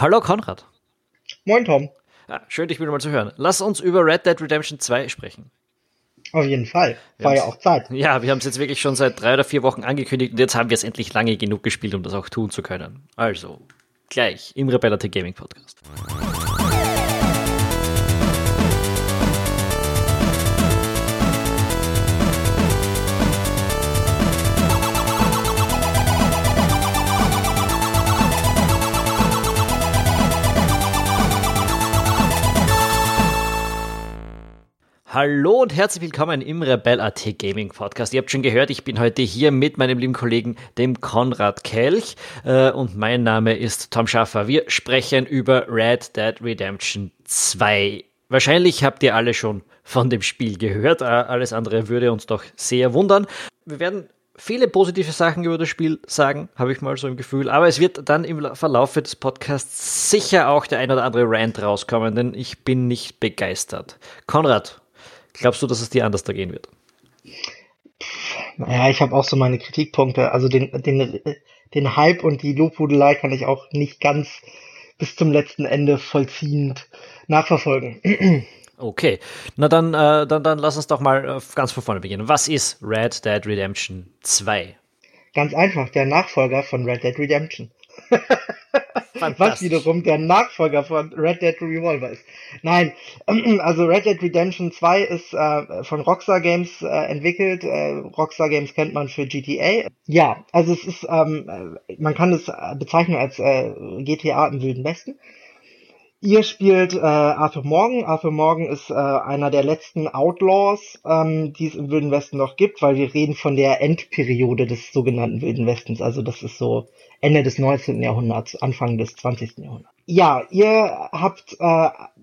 Hallo Konrad. Moin Tom. Ja, schön, dich wieder mal zu hören. Lass uns über Red Dead Redemption 2 sprechen. Auf jeden Fall. War ja auch Zeit. Ja, wir haben es jetzt wirklich schon seit drei oder vier Wochen angekündigt und jetzt haben wir es endlich lange genug gespielt, um das auch tun zu können. Also, gleich im Rebellate Gaming Podcast. Hallo und herzlich willkommen im Rebel.at Gaming Podcast. Ihr habt schon gehört, ich bin heute hier mit meinem lieben Kollegen, dem Konrad Kelch. Äh, und mein Name ist Tom Schaffer. Wir sprechen über Red Dead Redemption 2. Wahrscheinlich habt ihr alle schon von dem Spiel gehört. Äh, alles andere würde uns doch sehr wundern. Wir werden viele positive Sachen über das Spiel sagen, habe ich mal so im Gefühl. Aber es wird dann im Verlauf des Podcasts sicher auch der ein oder andere Rant rauskommen, denn ich bin nicht begeistert. Konrad, Glaubst du, dass es dir anders da gehen wird? Naja, ich habe auch so meine Kritikpunkte. Also den, den, den Hype und die Lobhudelei kann ich auch nicht ganz bis zum letzten Ende vollziehend nachverfolgen. Okay, na dann, äh, dann, dann lass uns doch mal äh, ganz von vorne beginnen. Was ist Red Dead Redemption 2? Ganz einfach, der Nachfolger von Red Dead Redemption. Was wiederum der Nachfolger von Red Dead Revolver ist. Nein, also Red Dead Redemption 2 ist äh, von Rockstar Games äh, entwickelt. Äh, Rockstar Games kennt man für GTA. Ja, also es ist, ähm, äh, man kann es bezeichnen als äh, GTA im Wilden Westen. Ihr spielt äh, Arthur Morgan. Arthur Morgan ist äh, einer der letzten Outlaws, ähm, die es im Wilden Westen noch gibt, weil wir reden von der Endperiode des sogenannten Wilden Westens. Also das ist so Ende des 19. Jahrhunderts, Anfang des 20. Jahrhunderts. Ja, ihr habt, äh, ja,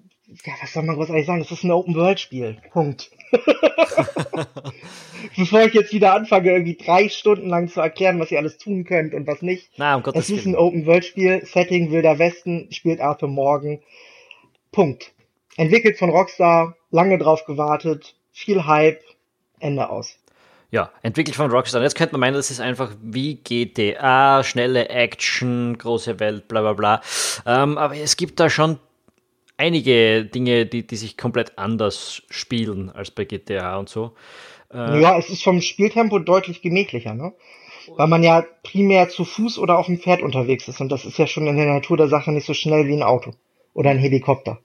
was soll man großartig sagen? Es ist ein Open-World-Spiel. Punkt. Bevor ich jetzt wieder anfange, irgendwie drei Stunden lang zu erklären, was ihr alles tun könnt und was nicht. Na, um Gottes es ist ein Open-World-Spiel, Setting Wilder Westen, spielt Arthur Morgan. Punkt. Entwickelt von Rockstar, lange drauf gewartet, viel Hype, Ende aus ja, entwickelt von Rockstar. Jetzt könnte man meinen, das ist einfach wie GTA, schnelle Action, große Welt, bla bla bla. Ähm, aber es gibt da schon einige Dinge, die, die sich komplett anders spielen als bei GTA und so. Äh, ja, es ist vom Spieltempo deutlich gemächlicher, ne? Weil man ja primär zu Fuß oder auf dem Pferd unterwegs ist und das ist ja schon in der Natur der Sache nicht so schnell wie ein Auto oder ein Helikopter.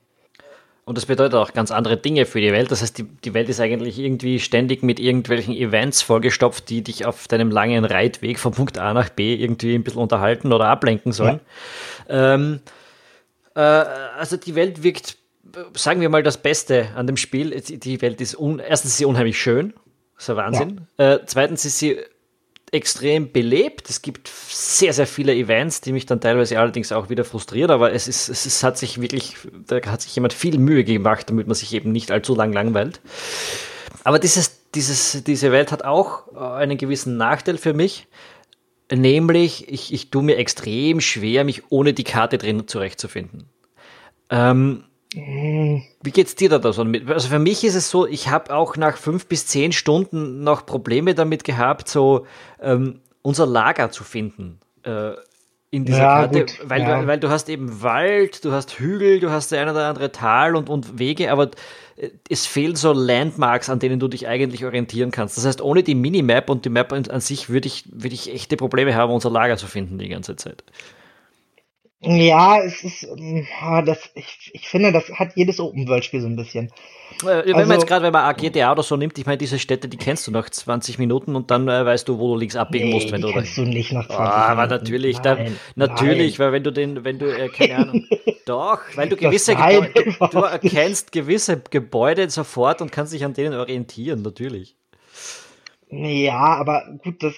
Und das bedeutet auch ganz andere Dinge für die Welt. Das heißt, die, die Welt ist eigentlich irgendwie ständig mit irgendwelchen Events vollgestopft, die dich auf deinem langen Reitweg von Punkt A nach B irgendwie ein bisschen unterhalten oder ablenken sollen. Ja. Ähm, äh, also die Welt wirkt, sagen wir mal, das Beste an dem Spiel. Die Welt ist, erstens ist sie unheimlich schön. Das ist ein Wahnsinn. Ja. Äh, zweitens ist sie extrem belebt. Es gibt sehr, sehr viele Events, die mich dann teilweise allerdings auch wieder frustrieren, aber es ist, es ist, hat sich wirklich, da hat sich jemand viel Mühe gemacht, damit man sich eben nicht allzu lang langweilt. Aber dieses, dieses, diese Welt hat auch einen gewissen Nachteil für mich, nämlich ich, ich tue mir extrem schwer, mich ohne die Karte drin zurechtzufinden. Ähm, wie geht's dir da so mit? Also für mich ist es so, ich habe auch nach fünf bis zehn Stunden noch Probleme damit gehabt, so ähm, unser Lager zu finden. Äh, in dieser ja, Karte, weil, ja. du, weil du hast eben Wald, du hast Hügel, du hast der ein oder andere Tal und, und Wege, aber äh, es fehlen so Landmarks, an denen du dich eigentlich orientieren kannst. Das heißt, ohne die Minimap und die Map an sich würde ich, würde ich echte Probleme haben, unser Lager zu finden die ganze Zeit. Ja, es ist, ähm, das, ich, ich finde, das hat jedes Open-World-Spiel so ein bisschen. Äh, wenn also, man jetzt gerade, wenn man GTA oder so nimmt, ich meine, diese Städte, die kennst du nach 20 Minuten und dann äh, weißt du, wo du links abbiegen nee, musst, wenn die du. kennst du nicht nach 20 oh, Minuten. Aber natürlich, nein, dann, natürlich, nein. weil wenn du den, wenn du, äh, keine Ahnung, doch, weil du gewisse Gebäude, du, du erkennst gewisse Gebäude sofort und kannst dich an denen orientieren, natürlich. Ja, aber gut, das,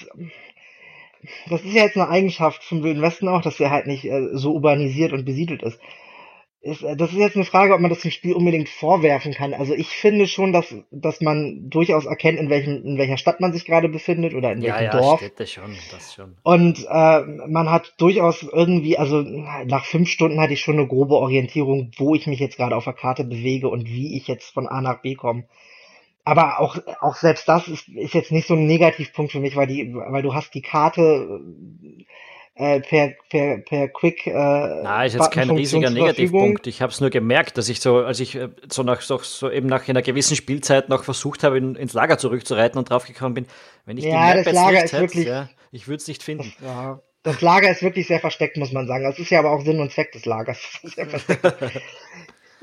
das ist ja jetzt eine Eigenschaft vom Wilden Westen auch, dass er halt nicht äh, so urbanisiert und besiedelt ist. ist. Äh, das ist jetzt eine Frage, ob man das dem Spiel unbedingt vorwerfen kann. Also ich finde schon, dass, dass man durchaus erkennt, in, welchem, in welcher Stadt man sich gerade befindet oder in ja, welchem ja, Dorf. Städte schon, das schon. Und äh, man hat durchaus irgendwie, also nach fünf Stunden hatte ich schon eine grobe Orientierung, wo ich mich jetzt gerade auf der Karte bewege und wie ich jetzt von A nach B komme aber auch, auch selbst das ist, ist jetzt nicht so ein Negativpunkt für mich, weil die, weil du hast die Karte äh, per, per, per Quick. Äh, Na, ist jetzt kein riesiger Negativpunkt. Ich habe es nur gemerkt, dass ich so, als ich äh, so nach so, so eben nach einer gewissen Spielzeit noch versucht habe, in, ins Lager zurückzureiten und draufgekommen bin, wenn ich ja, die Map das Lager nicht ist hätte, wirklich, ja, ich würde es nicht finden. Ja, das Lager ist wirklich sehr versteckt, muss man sagen. Das ist ja aber auch Sinn und Zweck des Lagers.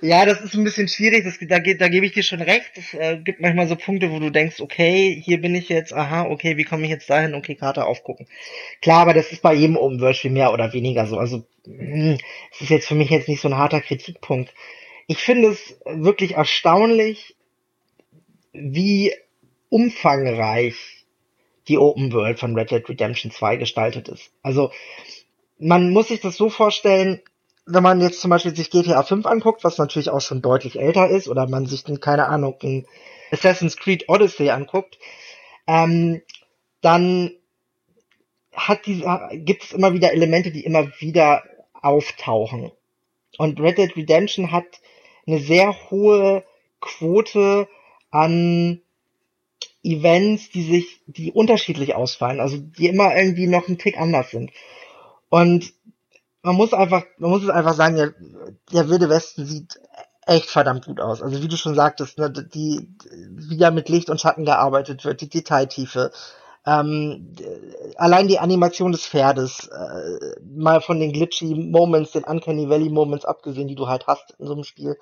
Ja, das ist ein bisschen schwierig, das, da, da gebe ich dir schon recht. Es äh, gibt manchmal so Punkte, wo du denkst, okay, hier bin ich jetzt, aha, okay, wie komme ich jetzt dahin? Okay, Karte aufgucken. Klar, aber das ist bei jedem Open World Spiel mehr oder weniger so. Also, hm, es ist jetzt für mich jetzt nicht so ein harter Kritikpunkt. Ich finde es wirklich erstaunlich, wie umfangreich die Open World von Red Dead Redemption 2 gestaltet ist. Also, man muss sich das so vorstellen, wenn man jetzt zum Beispiel sich GTA 5 anguckt, was natürlich auch schon deutlich älter ist, oder man sich, keine Ahnung, ein Assassin's Creed Odyssey anguckt, ähm, dann hat die, gibt es immer wieder Elemente, die immer wieder auftauchen. Und Red Dead Redemption hat eine sehr hohe Quote an Events, die sich, die unterschiedlich ausfallen, also die immer irgendwie noch einen Tick anders sind. Und man muss einfach, man muss es einfach sagen, der, der Wilde Westen sieht echt verdammt gut aus. Also wie du schon sagtest, ne, die, wie da mit Licht und Schatten gearbeitet wird, die Detailtiefe, ähm, allein die Animation des Pferdes, äh, mal von den glitchy Moments, den Uncanny Valley Moments abgesehen, die du halt hast in so einem Spiel,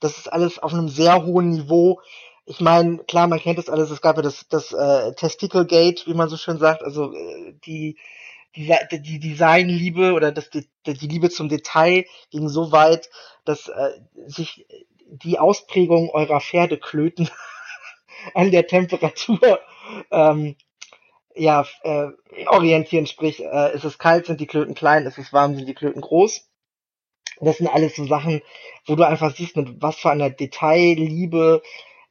das ist alles auf einem sehr hohen Niveau. Ich meine, klar, man kennt das alles, es gab ja das, das äh, Testicle Gate, wie man so schön sagt, also äh, die die, die Designliebe oder das, die, die Liebe zum Detail ging so weit, dass äh, sich die Ausprägung eurer Pferdeklöten an der Temperatur ähm, ja, äh, orientieren, sprich, äh, ist es kalt, sind die Klöten klein, ist es warm, sind die Klöten groß. Das sind alles so Sachen, wo du einfach siehst, mit was für einer Detailliebe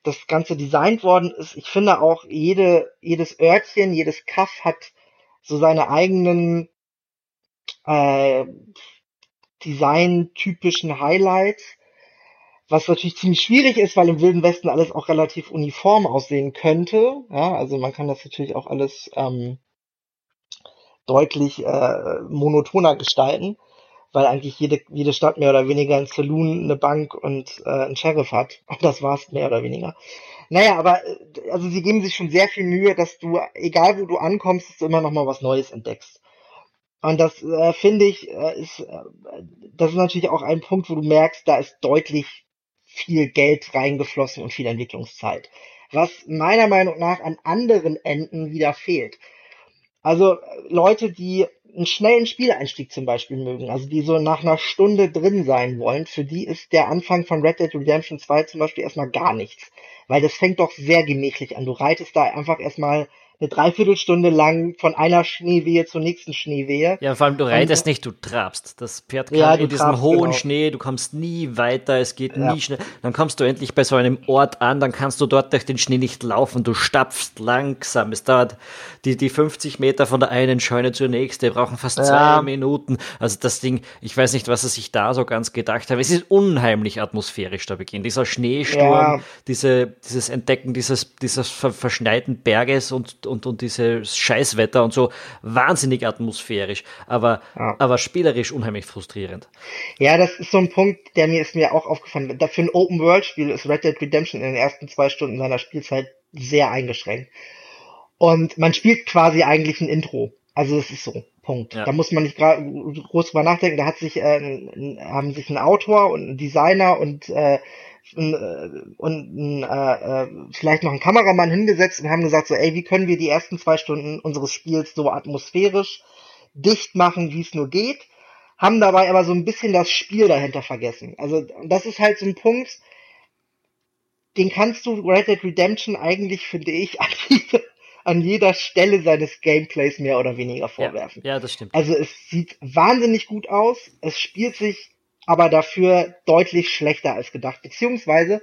das Ganze designt worden ist. Ich finde auch, jede, jedes Örtchen, jedes Kaff hat so seine eigenen äh, Design-typischen Highlights, was natürlich ziemlich schwierig ist, weil im Wilden Westen alles auch relativ uniform aussehen könnte. Ja, also man kann das natürlich auch alles ähm, deutlich äh, monotoner gestalten, weil eigentlich jede, jede Stadt mehr oder weniger ein Saloon, eine Bank und äh, ein Sheriff hat. Und das war's mehr oder weniger. Naja, aber äh, also sie geben sich schon sehr viel Mühe, dass du, egal wo du ankommst, dass du immer noch mal was Neues entdeckst. Und das äh, finde ich, äh, ist, äh, das ist natürlich auch ein Punkt, wo du merkst, da ist deutlich viel Geld reingeflossen und viel Entwicklungszeit. Was meiner Meinung nach an anderen Enden wieder fehlt. Also Leute, die einen schnellen Spieleinstieg zum Beispiel mögen, also die so nach einer Stunde drin sein wollen, für die ist der Anfang von Red Dead Redemption 2 zum Beispiel erstmal gar nichts. Weil das fängt doch sehr gemächlich an. Du reitest da einfach erstmal eine Dreiviertelstunde lang von einer Schneewehe zur nächsten Schneewehe. Ja, vor allem du reitest nicht, du trabst. Das Pferd kann ja, in diesem trabst, hohen genau. Schnee, du kommst nie weiter, es geht ja. nie schnell. Dann kommst du endlich bei so einem Ort an, dann kannst du dort durch den Schnee nicht laufen, du stapfst langsam. Es dauert die, die 50 Meter von der einen Scheune zur nächsten, brauchen fast ja. zwei Minuten. Also das Ding, ich weiß nicht, was er sich da so ganz gedacht hat. Es ist unheimlich atmosphärisch da Beginn. Dieser Schneesturm, diese, dieses Entdecken dieses, dieses verschneiten Berges und und, und dieses Scheißwetter und so wahnsinnig atmosphärisch, aber, ja. aber spielerisch unheimlich frustrierend. Ja, das ist so ein Punkt, der mir ist mir auch aufgefallen. Für ein Open-World-Spiel ist Red Dead Redemption in den ersten zwei Stunden seiner Spielzeit sehr eingeschränkt. Und man spielt quasi eigentlich ein Intro. Also es ist so. Punkt. Ja. Da muss man nicht groß drüber nachdenken. Da hat sich äh, haben sich ein Autor und ein Designer und äh, äh, und äh, äh, vielleicht noch ein Kameramann hingesetzt und haben gesagt so, ey, wie können wir die ersten zwei Stunden unseres Spiels so atmosphärisch dicht machen, wie es nur geht, haben dabei aber so ein bisschen das Spiel dahinter vergessen. Also das ist halt so ein Punkt, den kannst du Red Dead Redemption eigentlich, finde ich, an, jede, an jeder Stelle seines Gameplays mehr oder weniger vorwerfen. Ja, ja, das stimmt. Also es sieht wahnsinnig gut aus, es spielt sich aber dafür deutlich schlechter als gedacht. Beziehungsweise,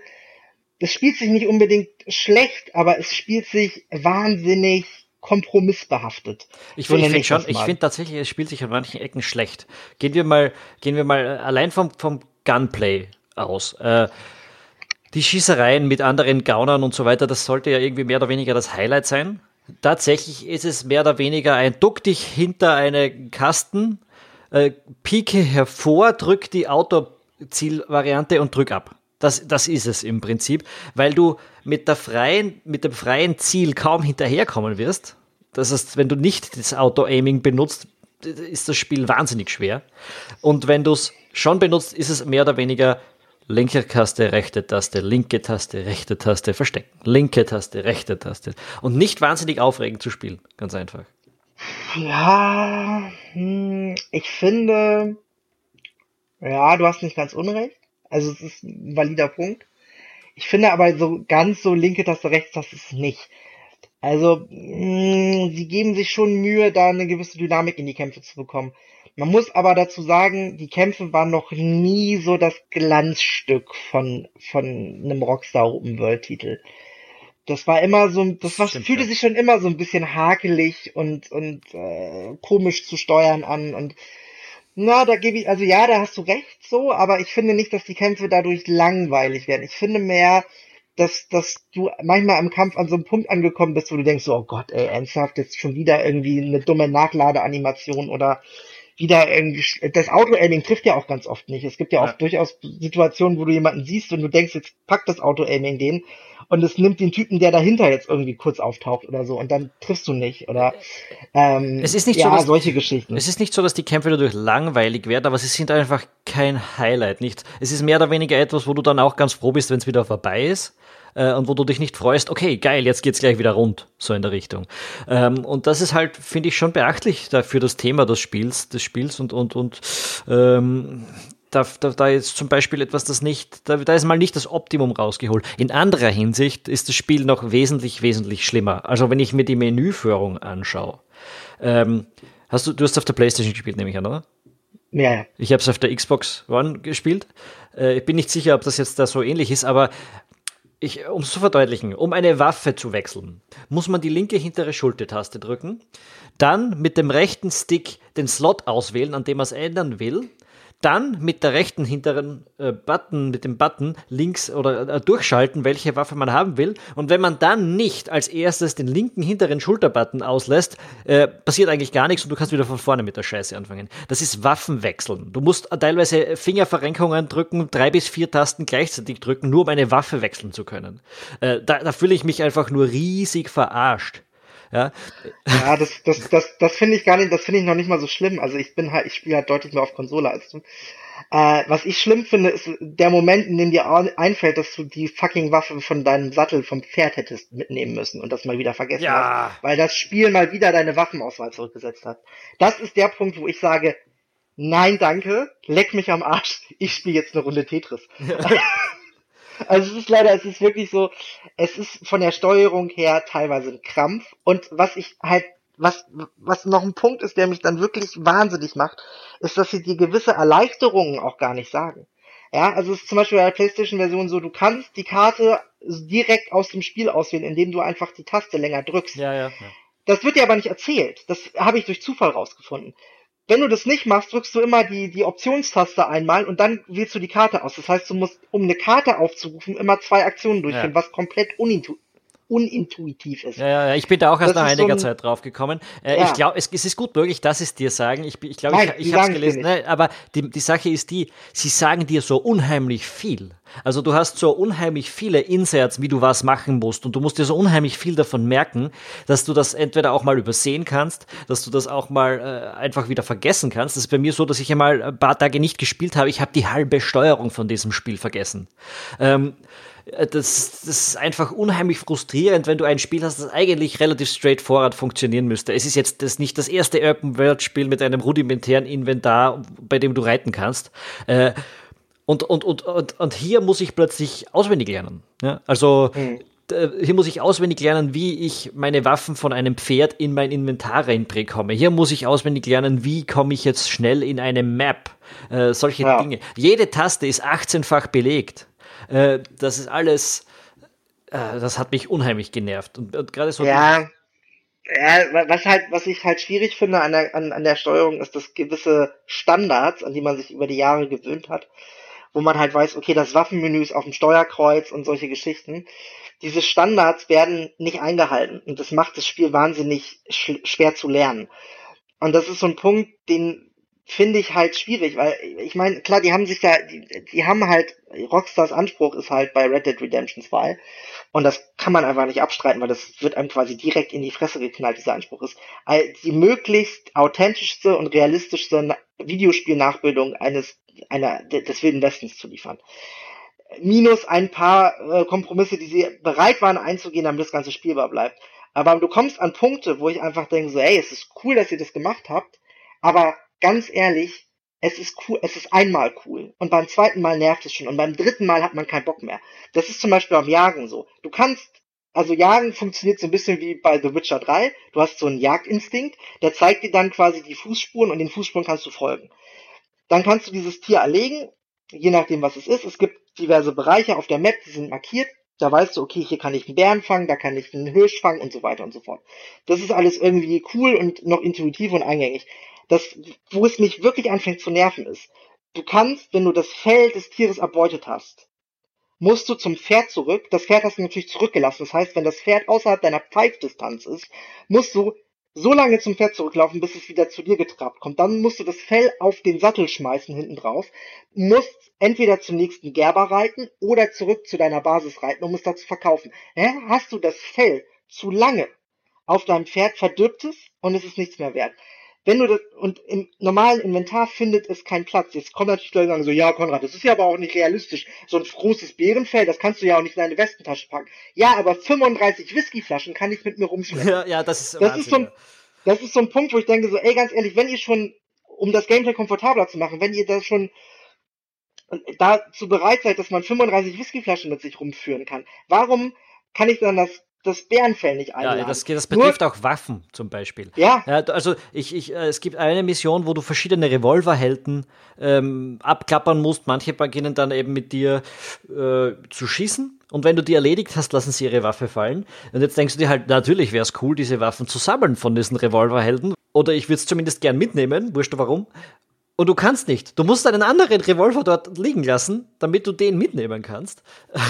es spielt sich nicht unbedingt schlecht, aber es spielt sich wahnsinnig kompromissbehaftet. Ich, so ich finde ich finde tatsächlich, es spielt sich an manchen Ecken schlecht. Gehen wir mal, gehen wir mal äh, allein vom, vom Gunplay aus. Äh, die Schießereien mit anderen Gaunern und so weiter, das sollte ja irgendwie mehr oder weniger das Highlight sein. Tatsächlich ist es mehr oder weniger ein Duck dich hinter einen Kasten, äh, Pike hervor, drück die Autozielvariante und drück ab. Das, das ist es im Prinzip, weil du mit, der freien, mit dem freien Ziel kaum hinterherkommen wirst. Das heißt, wenn du nicht das Auto-Aiming benutzt, ist das Spiel wahnsinnig schwer. Und wenn du es schon benutzt, ist es mehr oder weniger linke Taste, rechte Taste, linke Taste, rechte Taste, verstecken. Linke Taste, rechte Taste. Und nicht wahnsinnig aufregend zu spielen. Ganz einfach. Ja, hm, ich finde, ja, du hast nicht ganz unrecht. Also es ist ein valider Punkt. Ich finde aber so ganz so linke Taste, rechte Taste ist nicht. Also, mh, sie geben sich schon Mühe, da eine gewisse Dynamik in die Kämpfe zu bekommen. Man muss aber dazu sagen, die Kämpfe waren noch nie so das Glanzstück von, von einem Rockstar Open World Titel. Das war immer so, das war, Stimmt, fühlte ja. sich schon immer so ein bisschen hakelig und, und äh, komisch zu steuern an und na, da gebe ich, also ja, da hast du recht so, aber ich finde nicht, dass die Kämpfe dadurch langweilig werden. Ich finde mehr, dass, dass du manchmal am Kampf an so einem Punkt angekommen bist, wo du denkst, oh Gott, ey, ernsthaft, jetzt schon wieder irgendwie eine dumme Nachladeanimation oder wieder irgendwie, das Auto-Aiming trifft ja auch ganz oft nicht. Es gibt ja, ja. oft durchaus Situationen, wo du jemanden siehst und du denkst, jetzt packt das Auto-Aiming den und es nimmt den Typen, der dahinter jetzt irgendwie kurz auftaucht oder so und dann triffst du nicht oder ähm, es ist nicht ja, so, dass, solche Geschichten. Es ist nicht so, dass die Kämpfe dadurch langweilig werden, aber sie sind einfach kein Highlight. Nicht. Es ist mehr oder weniger etwas, wo du dann auch ganz froh bist, wenn es wieder vorbei ist äh, und wo du dich nicht freust, okay, geil, jetzt geht's gleich wieder rund, so in der Richtung. Ähm, und das ist halt, finde ich, schon beachtlich für das Thema des Spiels, des Spiels und, und, und ähm, da, da, da ist zum Beispiel etwas, das nicht, da, da ist mal nicht das Optimum rausgeholt. In anderer Hinsicht ist das Spiel noch wesentlich, wesentlich schlimmer. Also wenn ich mir die Menüführung anschaue, ähm, hast du, du hast auf der Playstation gespielt, nehme ich an, oder? Ja, ja. Ich habe es auf der Xbox One gespielt. Äh, ich bin nicht sicher, ob das jetzt da so ähnlich ist, aber um es zu verdeutlichen, um eine Waffe zu wechseln, muss man die linke hintere Schultertaste drücken, dann mit dem rechten Stick den Slot auswählen, an dem man es ändern will, dann mit der rechten hinteren äh, Button, mit dem Button links oder äh, durchschalten, welche Waffe man haben will. Und wenn man dann nicht als erstes den linken hinteren Schulterbutton auslässt, äh, passiert eigentlich gar nichts und du kannst wieder von vorne mit der Scheiße anfangen. Das ist Waffenwechseln. Du musst teilweise Fingerverrenkungen drücken, drei bis vier Tasten gleichzeitig drücken, nur um eine Waffe wechseln zu können. Äh, da, da fühle ich mich einfach nur riesig verarscht. Ja, ja das, das, das, das finde ich gar nicht, das finde ich noch nicht mal so schlimm. Also ich bin halt, ich spiele halt deutlich mehr auf Konsole als du. Äh, was ich schlimm finde, ist der Moment, in dem dir einfällt, dass du die fucking Waffe von deinem Sattel vom Pferd hättest mitnehmen müssen und das mal wieder vergessen ja. hast, weil das Spiel mal wieder deine Waffenauswahl zurückgesetzt hat. Das ist der Punkt, wo ich sage, nein, danke, leck mich am Arsch, ich spiele jetzt eine Runde Tetris. Ja. Also es ist leider, es ist wirklich so, es ist von der Steuerung her teilweise ein Krampf. Und was ich halt, was, was noch ein Punkt ist, der mich dann wirklich wahnsinnig macht, ist, dass sie die gewisse Erleichterungen auch gar nicht sagen. Ja, also es ist zum Beispiel bei der PlayStation-Version so, du kannst die Karte direkt aus dem Spiel auswählen, indem du einfach die Taste länger drückst. Ja, ja, ja. Das wird dir aber nicht erzählt. Das habe ich durch Zufall rausgefunden. Wenn du das nicht machst, drückst du immer die, die Optionstaste einmal und dann wählst du die Karte aus. Das heißt, du musst, um eine Karte aufzurufen, immer zwei Aktionen durchführen, ja. was komplett unintuitiv unintuitiv ist. Ja, ja, ich bin da auch erst das nach einiger so ein, Zeit drauf gekommen. Äh, ja. Ich glaube, es, es, ist gut möglich, dass es dir sagen. Ich, ich glaube, ich, ich habe es gelesen. Nein, aber die, die Sache ist die, sie sagen dir so unheimlich viel. Also du hast so unheimlich viele Inserts, wie du was machen musst und du musst dir so unheimlich viel davon merken, dass du das entweder auch mal übersehen kannst, dass du das auch mal äh, einfach wieder vergessen kannst. Das ist bei mir so, dass ich einmal ein paar Tage nicht gespielt habe. Ich habe die halbe Steuerung von diesem Spiel vergessen. Ähm, äh, das, das ist einfach unheimlich frustrierend, wenn du ein Spiel hast, das eigentlich relativ straightforward funktionieren müsste. Es ist jetzt das nicht das erste Open-World-Spiel mit einem rudimentären Inventar, bei dem du reiten kannst. Äh, und, und, und, und, und hier muss ich plötzlich auswendig lernen. Ja? Also mhm. hier muss ich auswendig lernen, wie ich meine Waffen von einem Pferd in mein Inventar reinbekomme. Hier muss ich auswendig lernen, wie komme ich jetzt schnell in eine Map. Äh, solche ja. Dinge. Jede Taste ist 18-fach belegt. Äh, das ist alles, äh, das hat mich unheimlich genervt. Und, und gerade so. Ja. Ja, was halt, was ich halt schwierig finde an der, an, an der Steuerung, ist, dass gewisse Standards, an die man sich über die Jahre gewöhnt hat, wo man halt weiß, okay, das Waffenmenü ist auf dem Steuerkreuz und solche Geschichten, diese Standards werden nicht eingehalten und das macht das Spiel wahnsinnig schwer zu lernen. Und das ist so ein Punkt, den finde ich halt schwierig, weil ich meine, klar, die haben sich da, die, die haben halt, Rockstars Anspruch ist halt bei Red Dead Redemption 2 und das kann man einfach nicht abstreiten, weil das wird einem quasi direkt in die Fresse geknallt, dieser Anspruch ist, die möglichst authentischste und realistischste Videospielnachbildung eines, einer, des Wilden Westens zu liefern. Minus ein paar äh, Kompromisse, die sie bereit waren einzugehen, damit das ganze spielbar bleibt. Aber du kommst an Punkte, wo ich einfach denke so, ey, es ist cool, dass ihr das gemacht habt, aber ganz ehrlich, es ist cool, es ist einmal cool. Und beim zweiten Mal nervt es schon. Und beim dritten Mal hat man keinen Bock mehr. Das ist zum Beispiel beim Jagen so. Du kannst, also Jagen funktioniert so ein bisschen wie bei The Witcher 3. Du hast so einen Jagdinstinkt, der zeigt dir dann quasi die Fußspuren und den Fußspuren kannst du folgen. Dann kannst du dieses Tier erlegen, je nachdem was es ist. Es gibt diverse Bereiche auf der Map, die sind markiert. Da weißt du, okay, hier kann ich einen Bären fangen, da kann ich einen Hirsch fangen und so weiter und so fort. Das ist alles irgendwie cool und noch intuitiv und eingängig. Das, wo es mich wirklich anfängt zu nerven ist, du kannst, wenn du das Fell des Tieres erbeutet hast, musst du zum Pferd zurück. Das Pferd hast du natürlich zurückgelassen. Das heißt, wenn das Pferd außerhalb deiner Pfeifdistanz ist, musst du so lange zum Pferd zurücklaufen, bis es wieder zu dir getrabt kommt. Dann musst du das Fell auf den Sattel schmeißen hinten drauf, musst entweder zum nächsten Gerber reiten oder zurück zu deiner Basis reiten, um es da zu verkaufen. Hast du das Fell zu lange auf deinem Pferd, verdirbt es und es ist nichts mehr wert wenn du das, und im normalen Inventar findet es keinen Platz. Jetzt kommen natürlich Leute sagen so, ja, Konrad, das ist ja aber auch nicht realistisch. So ein großes Bärenfell, das kannst du ja auch nicht in deine Westentasche packen. Ja, aber 35 Whiskyflaschen kann ich mit mir rumschleppen. Ja, ja das ist, das Wahnsinn, ist so ein, das ist so ein Punkt, wo ich denke so, ey, ganz ehrlich, wenn ihr schon, um das Gameplay komfortabler zu machen, wenn ihr das schon dazu bereit seid, dass man 35 Whiskyflaschen mit sich rumführen kann, warum kann ich dann das das Bärenfell nicht einladen. Ja, das, das betrifft Nur, auch Waffen zum Beispiel. Ja. ja also ich, ich, äh, es gibt eine Mission, wo du verschiedene Revolverhelden ähm, abklappern musst. Manche beginnen dann eben mit dir äh, zu schießen. Und wenn du die erledigt hast, lassen sie ihre Waffe fallen. Und jetzt denkst du dir halt, natürlich wäre es cool, diese Waffen zu sammeln von diesen Revolverhelden. Oder ich würde es zumindest gern mitnehmen, wurscht warum. Und du kannst nicht. Du musst einen anderen Revolver dort liegen lassen, damit du den mitnehmen kannst.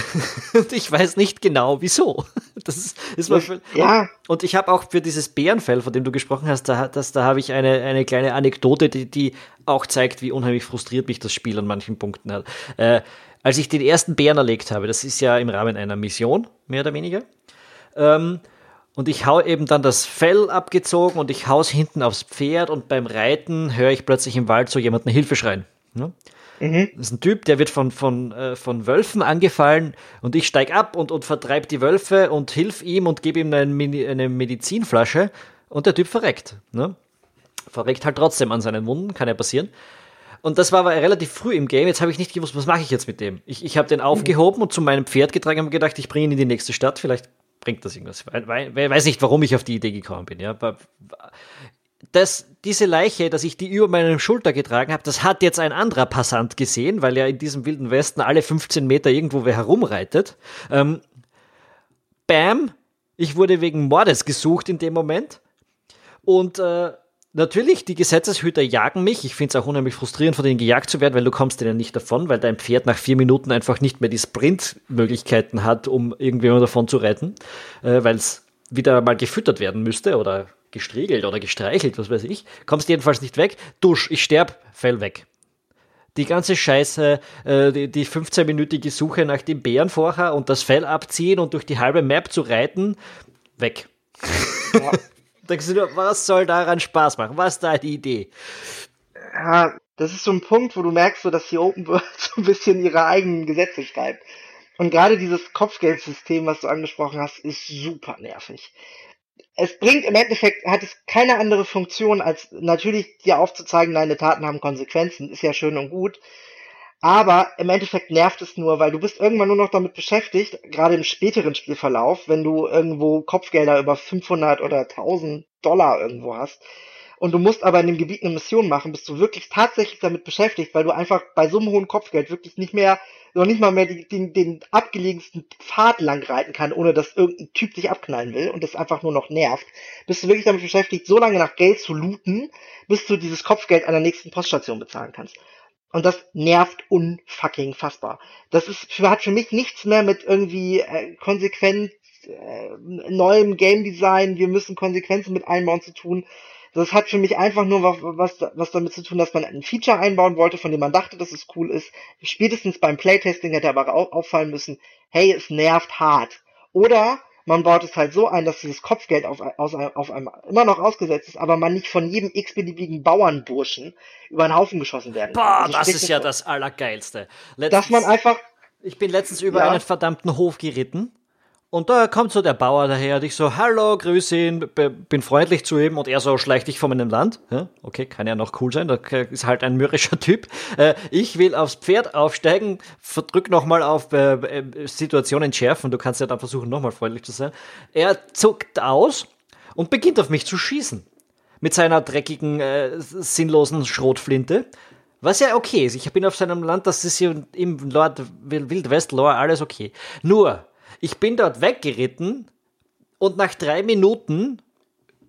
und ich weiß nicht genau, wieso. Das ist, ist mal für, ja. Und ich habe auch für dieses Bärenfell, von dem du gesprochen hast, da, das, da habe ich eine, eine kleine Anekdote, die, die auch zeigt, wie unheimlich frustriert mich das Spiel an manchen Punkten hat. Äh, als ich den ersten Bären erlegt habe, das ist ja im Rahmen einer Mission, mehr oder weniger, ähm, und ich hau eben dann das Fell abgezogen und ich hau's hinten aufs Pferd und beim Reiten höre ich plötzlich im Wald so jemanden Hilfe schreien. Ne? Mhm. Das ist ein Typ, der wird von, von, äh, von Wölfen angefallen und ich steig ab und, und vertreib die Wölfe und hilf ihm und gebe ihm eine, eine Medizinflasche und der Typ verreckt. Ne? Verreckt halt trotzdem an seinen Wunden, kann ja passieren. Und das war aber relativ früh im Game. Jetzt habe ich nicht gewusst, was mache ich jetzt mit dem. Ich, ich habe den aufgehoben und zu meinem Pferd getragen und gedacht, ich bringe ihn in die nächste Stadt. Vielleicht bringt das irgendwas. Ich weiß nicht, warum ich auf die Idee gekommen bin. Ja. Das, diese Leiche, dass ich die über meine Schulter getragen habe, das hat jetzt ein anderer Passant gesehen, weil ja in diesem wilden Westen alle 15 Meter irgendwo wer herumreitet. Ähm, bam, ich wurde wegen Mordes gesucht in dem Moment. Und äh, Natürlich, die Gesetzeshüter jagen mich. Ich finde es auch unheimlich frustrierend, von denen gejagt zu werden, weil du kommst denen nicht davon, weil dein Pferd nach vier Minuten einfach nicht mehr die Sprintmöglichkeiten hat, um irgendjemand davon zu retten, äh, weil es wieder mal gefüttert werden müsste oder gestriegelt oder gestreichelt, was weiß ich. Kommst jedenfalls nicht weg. Dusch, ich sterb, fell weg. Die ganze Scheiße, äh, die, die 15-minütige Suche nach dem Bären vorher und das Fell abziehen und durch die halbe Map zu reiten, weg. Denkst du was soll daran Spaß machen? Was ist da die Idee? Ja, das ist so ein Punkt, wo du merkst, so, dass die Open World so ein bisschen ihre eigenen Gesetze schreibt. Und gerade dieses Kopfgeldsystem, was du angesprochen hast, ist super nervig. Es bringt im Endeffekt, hat es keine andere Funktion, als natürlich dir aufzuzeigen, deine Taten haben Konsequenzen, ist ja schön und gut. Aber im Endeffekt nervt es nur, weil du bist irgendwann nur noch damit beschäftigt, gerade im späteren Spielverlauf, wenn du irgendwo Kopfgelder über 500 oder 1000 Dollar irgendwo hast und du musst aber in dem Gebiet eine Mission machen, bist du wirklich tatsächlich damit beschäftigt, weil du einfach bei so einem hohen Kopfgeld wirklich nicht mehr, noch nicht mal mehr die, den, den abgelegensten Pfad lang reiten kann, ohne dass irgendein Typ dich abknallen will und das einfach nur noch nervt. Bist du wirklich damit beschäftigt, so lange nach Geld zu looten, bis du dieses Kopfgeld an der nächsten Poststation bezahlen kannst. Und das nervt unfucking fassbar. Das ist, hat für mich nichts mehr mit irgendwie äh, konsequent äh, neuem Game Design, wir müssen Konsequenzen mit einbauen zu tun. Das hat für mich einfach nur was, was, was damit zu tun, dass man ein Feature einbauen wollte, von dem man dachte, dass es cool ist. Spätestens beim Playtesting hätte aber auch auffallen müssen, hey, es nervt hart. Oder man baut es halt so ein, dass dieses Kopfgeld auf, aus, auf einem immer noch ausgesetzt ist, aber man nicht von jedem x-beliebigen Bauernburschen über den Haufen geschossen werden kann. Boah, also das ist ja das Allergeilste. Letztens, dass man einfach. Ich bin letztens über ja. einen verdammten Hof geritten und da kommt so der Bauer daher und ich so, hallo, grüß ihn, bin freundlich zu ihm und er so, schleicht dich von meinem Land. Okay, kann ja noch cool sein, da ist halt ein mürrischer Typ. Äh, ich will aufs Pferd aufsteigen, verdrück nochmal auf äh, äh, Situation entschärfen, du kannst ja dann versuchen, nochmal freundlich zu sein. Er zuckt aus und beginnt auf mich zu schießen. Mit seiner dreckigen, äh, sinnlosen Schrotflinte. Was ja okay ist. Ich bin auf seinem Land, das ist hier im Lord Wild West Lore alles okay. Nur, ich bin dort weggeritten und nach drei Minuten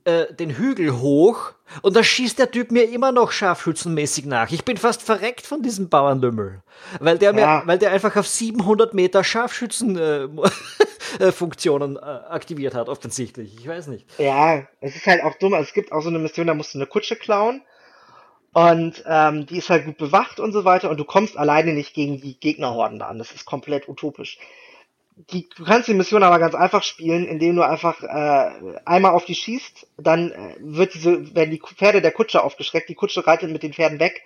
äh, den Hügel hoch und da schießt der Typ mir immer noch scharfschützenmäßig nach. Ich bin fast verreckt von diesem Bauernlümmel, weil der ja. mir, weil der einfach auf 700 Meter Scharfschützenfunktionen äh, äh, aktiviert hat, offensichtlich. Ich weiß nicht. Ja, es ist halt auch dumm. Es gibt auch so eine Mission, da musst du eine Kutsche klauen und ähm, die ist halt gut bewacht und so weiter und du kommst alleine nicht gegen die Gegnerhorden da an. Das ist komplett utopisch die, du kannst die Mission aber ganz einfach spielen, indem du einfach äh, einmal auf die schießt, dann äh, wird diese, werden die Pferde der Kutsche aufgeschreckt, die Kutsche reitet mit den Pferden weg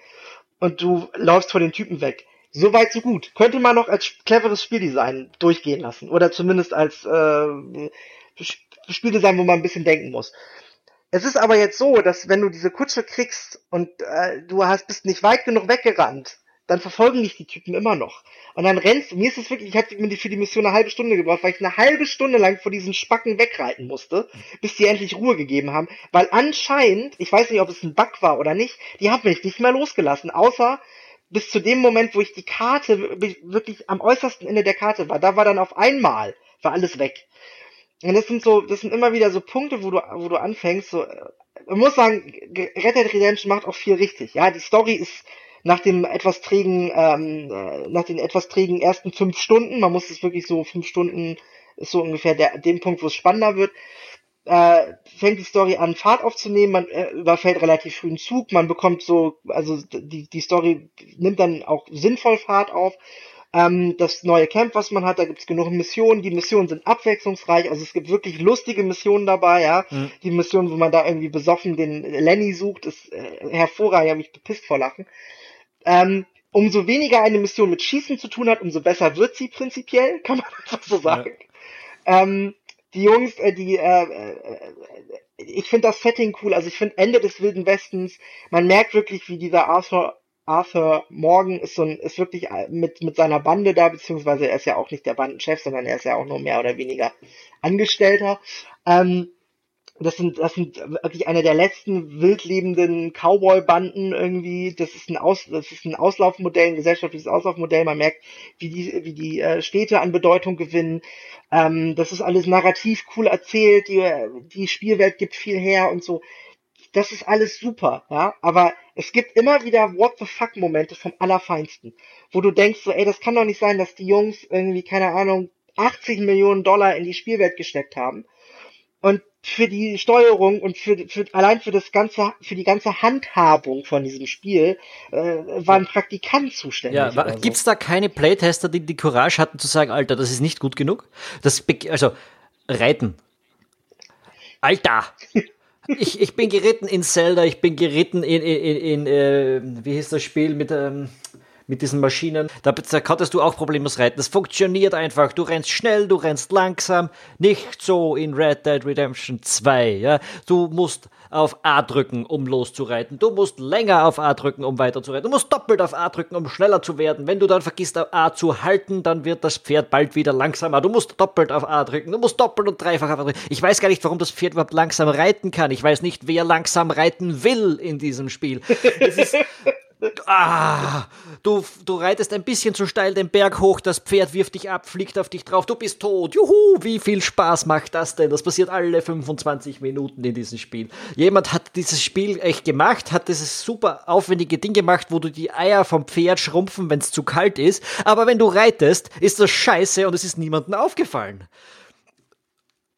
und du läufst vor den Typen weg. So weit, so gut. Könnte man noch als cleveres Spieldesign durchgehen lassen. Oder zumindest als äh, Spieldesign, wo man ein bisschen denken muss. Es ist aber jetzt so, dass wenn du diese Kutsche kriegst und äh, du hast bist nicht weit genug weggerannt, dann verfolgen dich die Typen immer noch. Und dann rennst mir ist es wirklich, ich hatte mir für die Mission eine halbe Stunde gebraucht, weil ich eine halbe Stunde lang vor diesen Spacken wegreiten musste, bis die endlich Ruhe gegeben haben. Weil anscheinend, ich weiß nicht, ob es ein Bug war oder nicht, die haben mich nicht mehr losgelassen, außer bis zu dem Moment, wo ich die Karte wirklich am äußersten Ende der Karte war. Da war dann auf einmal, war alles weg. Und das sind so, das sind immer wieder so Punkte, wo du, wo du anfängst, so, man muss sagen, Red Dead Redemption macht auch viel richtig. Ja, die Story ist nach dem etwas trägen, ähm, äh, nach den etwas trägen ersten fünf Stunden, man muss es wirklich so fünf Stunden ist so ungefähr der dem Punkt, wo es spannender wird, äh, fängt die Story an Fahrt aufzunehmen, man äh, überfällt relativ früh einen Zug, man bekommt so, also die, die Story nimmt dann auch sinnvoll Fahrt auf. Ähm, das neue Camp, was man hat, da gibt's genug Missionen. Die Missionen sind abwechslungsreich, also es gibt wirklich lustige Missionen dabei, ja. Mhm. Die Mission, wo man da irgendwie besoffen den Lenny sucht, ist äh, hervorragend, ich habe mich bepisst vor Lachen. Ähm, umso weniger eine Mission mit Schießen zu tun hat, umso besser wird sie prinzipiell, kann man einfach so sagen. Ja. Ähm, die Jungs, äh, die, äh, äh, ich finde das Setting cool. Also ich finde Ende des Wilden Westens, man merkt wirklich, wie dieser Arthur, Arthur Morgan ist so ein, ist wirklich äh, mit, mit seiner Bande da, beziehungsweise er ist ja auch nicht der Bandenchef, sondern er ist ja auch nur mehr oder weniger Angestellter. Ähm, das sind, das sind wirklich eine der letzten wildlebenden Cowboy-Banden irgendwie. Das ist ein Aus, das ist ein Auslaufmodell, ein gesellschaftliches Auslaufmodell. Man merkt, wie die, wie die äh, Städte an Bedeutung gewinnen. Ähm, das ist alles narrativ cool erzählt. Die, die Spielwelt gibt viel her und so. Das ist alles super, ja. Aber es gibt immer wieder What the fuck Momente vom Allerfeinsten, wo du denkst so, ey, das kann doch nicht sein, dass die Jungs irgendwie, keine Ahnung, 80 Millionen Dollar in die Spielwelt gesteckt haben. Und für die Steuerung und für, für allein für das ganze für die ganze Handhabung von diesem Spiel äh, war ein Praktikant zuständig. Ja, so. gibt's da keine Playtester, die die Courage hatten zu sagen, Alter, das ist nicht gut genug? Das also Reiten. Alter. ich, ich bin geritten in Zelda, ich bin geritten in, in, in, in äh, wie hieß das Spiel mit ähm, mit diesen Maschinen. Da, da konntest du auch problemlos reiten. Das funktioniert einfach. Du rennst schnell, du rennst langsam. Nicht so in Red Dead Redemption 2. Ja? Du musst auf A drücken, um loszureiten. Du musst länger auf A drücken, um weiterzureiten. Du musst doppelt auf A drücken, um schneller zu werden. Wenn du dann vergisst, auf A zu halten, dann wird das Pferd bald wieder langsamer. Du musst doppelt auf A drücken. Du musst doppelt und dreifach auf A drücken. Ich weiß gar nicht, warum das Pferd überhaupt langsam reiten kann. Ich weiß nicht, wer langsam reiten will in diesem Spiel. Es ist Ah, du, du reitest ein bisschen zu steil den Berg hoch, das Pferd wirft dich ab, fliegt auf dich drauf, du bist tot. Juhu, wie viel Spaß macht das denn? Das passiert alle 25 Minuten in diesem Spiel. Jemand hat dieses Spiel echt gemacht, hat dieses super aufwendige Ding gemacht, wo du die Eier vom Pferd schrumpfen, wenn es zu kalt ist. Aber wenn du reitest, ist das scheiße und es ist niemandem aufgefallen.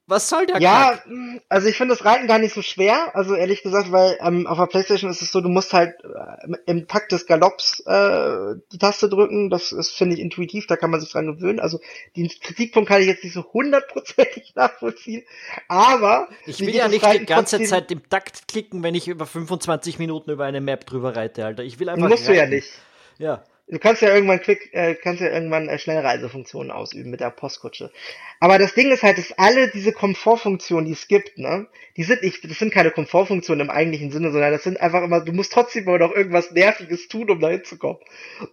Was soll der Ja, Kack? also ich finde das Reiten gar nicht so schwer, also ehrlich gesagt, weil ähm, auf der Playstation ist es so, du musst halt äh, im Takt des Galopps äh, die Taste drücken, das ist, finde ich, intuitiv, da kann man sich dran gewöhnen. Also den Kritikpunkt kann ich jetzt nicht so hundertprozentig nachvollziehen, aber... Ich will ja nicht die ganze Zeit im Takt klicken, wenn ich über 25 Minuten über eine Map drüber reite, Alter. Ich will einfach Musst reiten. du ja nicht. Ja. Du kannst ja irgendwann quick, äh, kannst ja irgendwann äh, Schnellreisefunktionen ausüben mit der Postkutsche. Aber das Ding ist halt, dass alle diese Komfortfunktionen, die es gibt, ne, die sind nicht, das sind keine Komfortfunktionen im eigentlichen Sinne, sondern das sind einfach immer, du musst trotzdem immer noch irgendwas Nerviges tun, um da hinzukommen.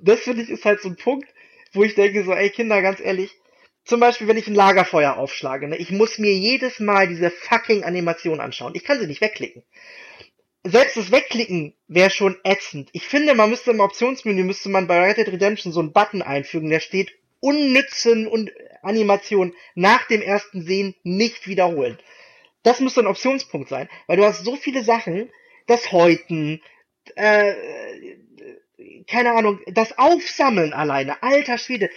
Das finde ich ist halt so ein Punkt, wo ich denke so, ey Kinder, ganz ehrlich, zum Beispiel, wenn ich ein Lagerfeuer aufschlage, ne, ich muss mir jedes Mal diese fucking Animation anschauen. Ich kann sie nicht wegklicken selbst das Wegklicken wäre schon ätzend. Ich finde, man müsste im Optionsmenü, müsste man bei Red Dead Redemption so einen Button einfügen, der steht unnützen und Animation nach dem ersten Sehen nicht wiederholen. Das müsste ein Optionspunkt sein, weil du hast so viele Sachen, das Häuten, äh, keine Ahnung, das Aufsammeln alleine, alter Schwede.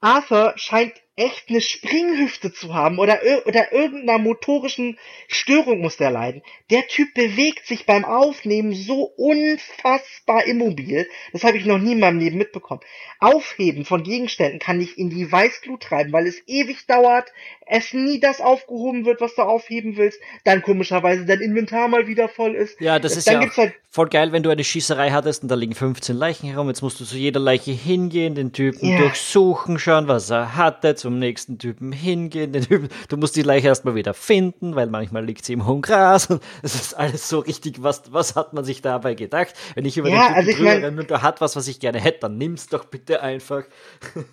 Arthur scheint echt eine Springhüfte zu haben oder, oder irgendeiner motorischen Störung muss der leiden. Der Typ bewegt sich beim Aufnehmen so unfassbar immobil. Das habe ich noch nie in meinem Leben mitbekommen. Aufheben von Gegenständen kann ich in die Weißglut treiben, weil es ewig dauert, es nie das aufgehoben wird, was du aufheben willst, dann komischerweise dein Inventar mal wieder voll ist. Ja, das ist dann ja halt voll geil, wenn du eine Schießerei hattest und da liegen 15 Leichen herum, jetzt musst du zu jeder Leiche hingehen, den Typen ja. durchsuchen, schauen, was er hatte, zum nächsten Typen hingehen. Den Typen, du musst die Leiche erstmal wieder finden, weil manchmal liegt sie im hohen Gras. Und es ist alles so richtig, was, was hat man sich dabei gedacht? Wenn ich über ja, den Typen also ich mein, und er hat was, was ich gerne hätte, dann nimm's doch bitte einfach.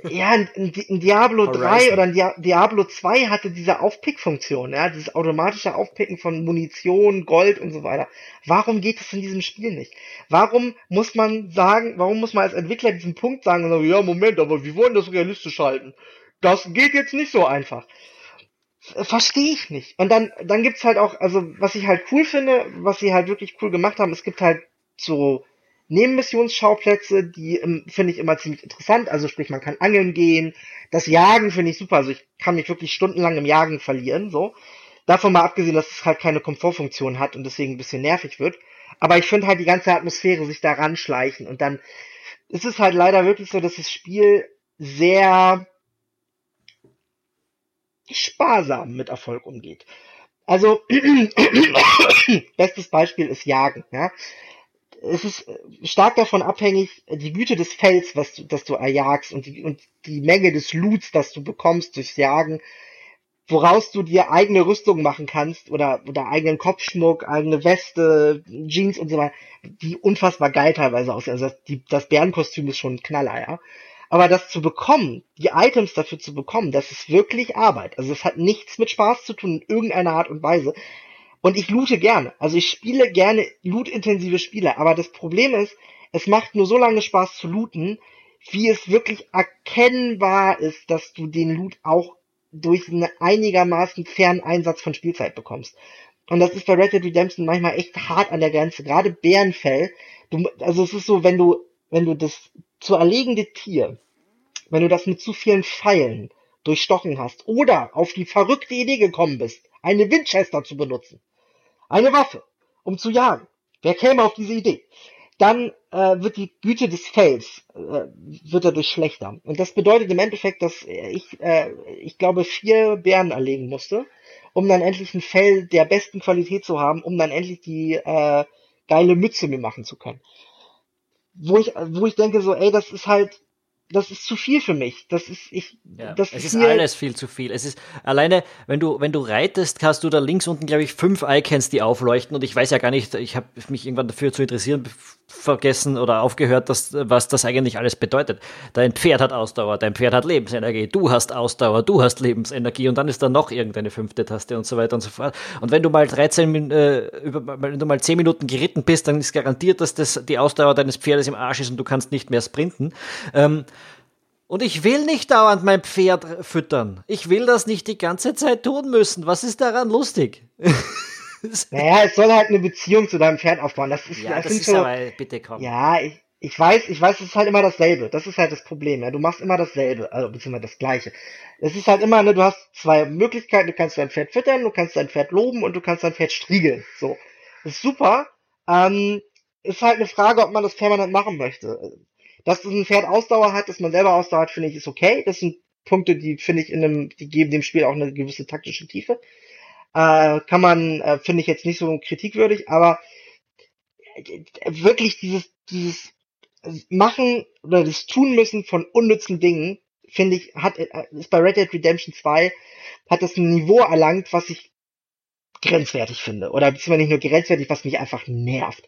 Ja, ein, ein Diablo Horizon. 3 oder ein Diablo 2 hatte diese Aufpick-Funktion, ja, dieses automatische Aufpicken von Munition, Gold und so weiter. Warum geht es in diesem Spiel nicht? Warum muss man sagen, warum muss man als Entwickler diesen Punkt sagen, ja, Moment, aber wir wollen das realistisch halten das geht jetzt nicht so einfach. Verstehe ich nicht. Und dann, dann gibt's halt auch, also was ich halt cool finde, was sie halt wirklich cool gemacht haben, es gibt halt so Nebenmissionsschauplätze, die ähm, finde ich immer ziemlich interessant. Also sprich, man kann angeln gehen. Das Jagen finde ich super. Also ich kann mich wirklich stundenlang im Jagen verlieren. So. Davon mal abgesehen, dass es halt keine Komfortfunktion hat und deswegen ein bisschen nervig wird. Aber ich finde halt die ganze Atmosphäre sich da ranschleichen und dann ist es halt leider wirklich so, dass das Spiel sehr sparsam mit Erfolg umgeht. Also, bestes Beispiel ist Jagen, ja. Es ist stark davon abhängig, die Güte des Fells, was du, das du erjagst und die, und die Menge des Loots, das du bekommst durchs Jagen, woraus du dir eigene Rüstung machen kannst oder, oder eigenen Kopfschmuck, eigene Weste, Jeans und so weiter, die unfassbar geil teilweise aussehen. Also das, die, das Bärenkostüm ist schon ein Knaller, ja. Aber das zu bekommen, die Items dafür zu bekommen, das ist wirklich Arbeit. Also es hat nichts mit Spaß zu tun in irgendeiner Art und Weise. Und ich loote gerne. Also ich spiele gerne loot-intensive Spiele. Aber das Problem ist, es macht nur so lange Spaß zu looten, wie es wirklich erkennbar ist, dass du den Loot auch durch einen einigermaßen fairen Einsatz von Spielzeit bekommst. Und das ist bei Red Dead Redemption manchmal echt hart an der Grenze. Gerade Bärenfell. Du, also es ist so, wenn du, wenn du das zu erlegende Tier, wenn du das mit zu vielen Pfeilen durchstochen hast oder auf die verrückte Idee gekommen bist, eine Winchester zu benutzen, eine Waffe, um zu jagen, wer käme auf diese Idee? Dann äh, wird die Güte des Fells äh, wird dadurch schlechter. Und das bedeutet im Endeffekt, dass ich, äh, ich glaube, vier Bären erlegen musste, um dann endlich ein Fell der besten Qualität zu haben, um dann endlich die äh, geile Mütze mir machen zu können wo ich, wo ich denke so, ey, das ist halt, das ist zu viel für mich. Das ist ich. Ja, das es ist, ist alles viel zu viel. Es ist alleine, wenn du wenn du reitest, hast du da links unten glaube ich fünf Icons, die aufleuchten und ich weiß ja gar nicht. Ich habe mich irgendwann dafür zu interessieren vergessen oder aufgehört, dass, was das eigentlich alles bedeutet. Dein Pferd hat Ausdauer, dein Pferd hat Lebensenergie, du hast Ausdauer, du hast Lebensenergie und dann ist da noch irgendeine fünfte Taste und so weiter und so fort. Und wenn du mal 13, äh, über, wenn du mal 10 Minuten geritten bist, dann ist garantiert, dass das die Ausdauer deines Pferdes im Arsch ist und du kannst nicht mehr sprinten. Ähm, und ich will nicht dauernd mein Pferd füttern. Ich will das nicht die ganze Zeit tun müssen. Was ist daran lustig? naja, es soll halt eine Beziehung zu deinem Pferd aufbauen. Das ist, ja, das, das ist so, aber, bitte komm. Ja, ich, ich weiß, ich weiß, es ist halt immer dasselbe. Das ist halt das Problem. Ja, du machst immer dasselbe, also beziehungsweise das Gleiche. Es ist halt immer, ne, du hast zwei Möglichkeiten. Du kannst dein Pferd füttern, du kannst dein Pferd loben und du kannst dein Pferd striegeln. So, das ist super. Ähm, ist halt eine Frage, ob man das permanent machen möchte. Dass ein Pferd Ausdauer hat, dass man selber Ausdauer hat, finde ich, ist okay. Das sind Punkte, die finde ich in einem, die geben dem Spiel auch eine gewisse taktische Tiefe. Äh, kann man, äh, finde ich jetzt nicht so kritikwürdig, aber äh, wirklich dieses, dieses Machen oder das Tun müssen von unnützen Dingen, finde ich, hat, äh, ist bei Red Dead Redemption 2, hat das ein Niveau erlangt, was ich grenzwertig finde. Oder beziehungsweise nicht nur grenzwertig, was mich einfach nervt.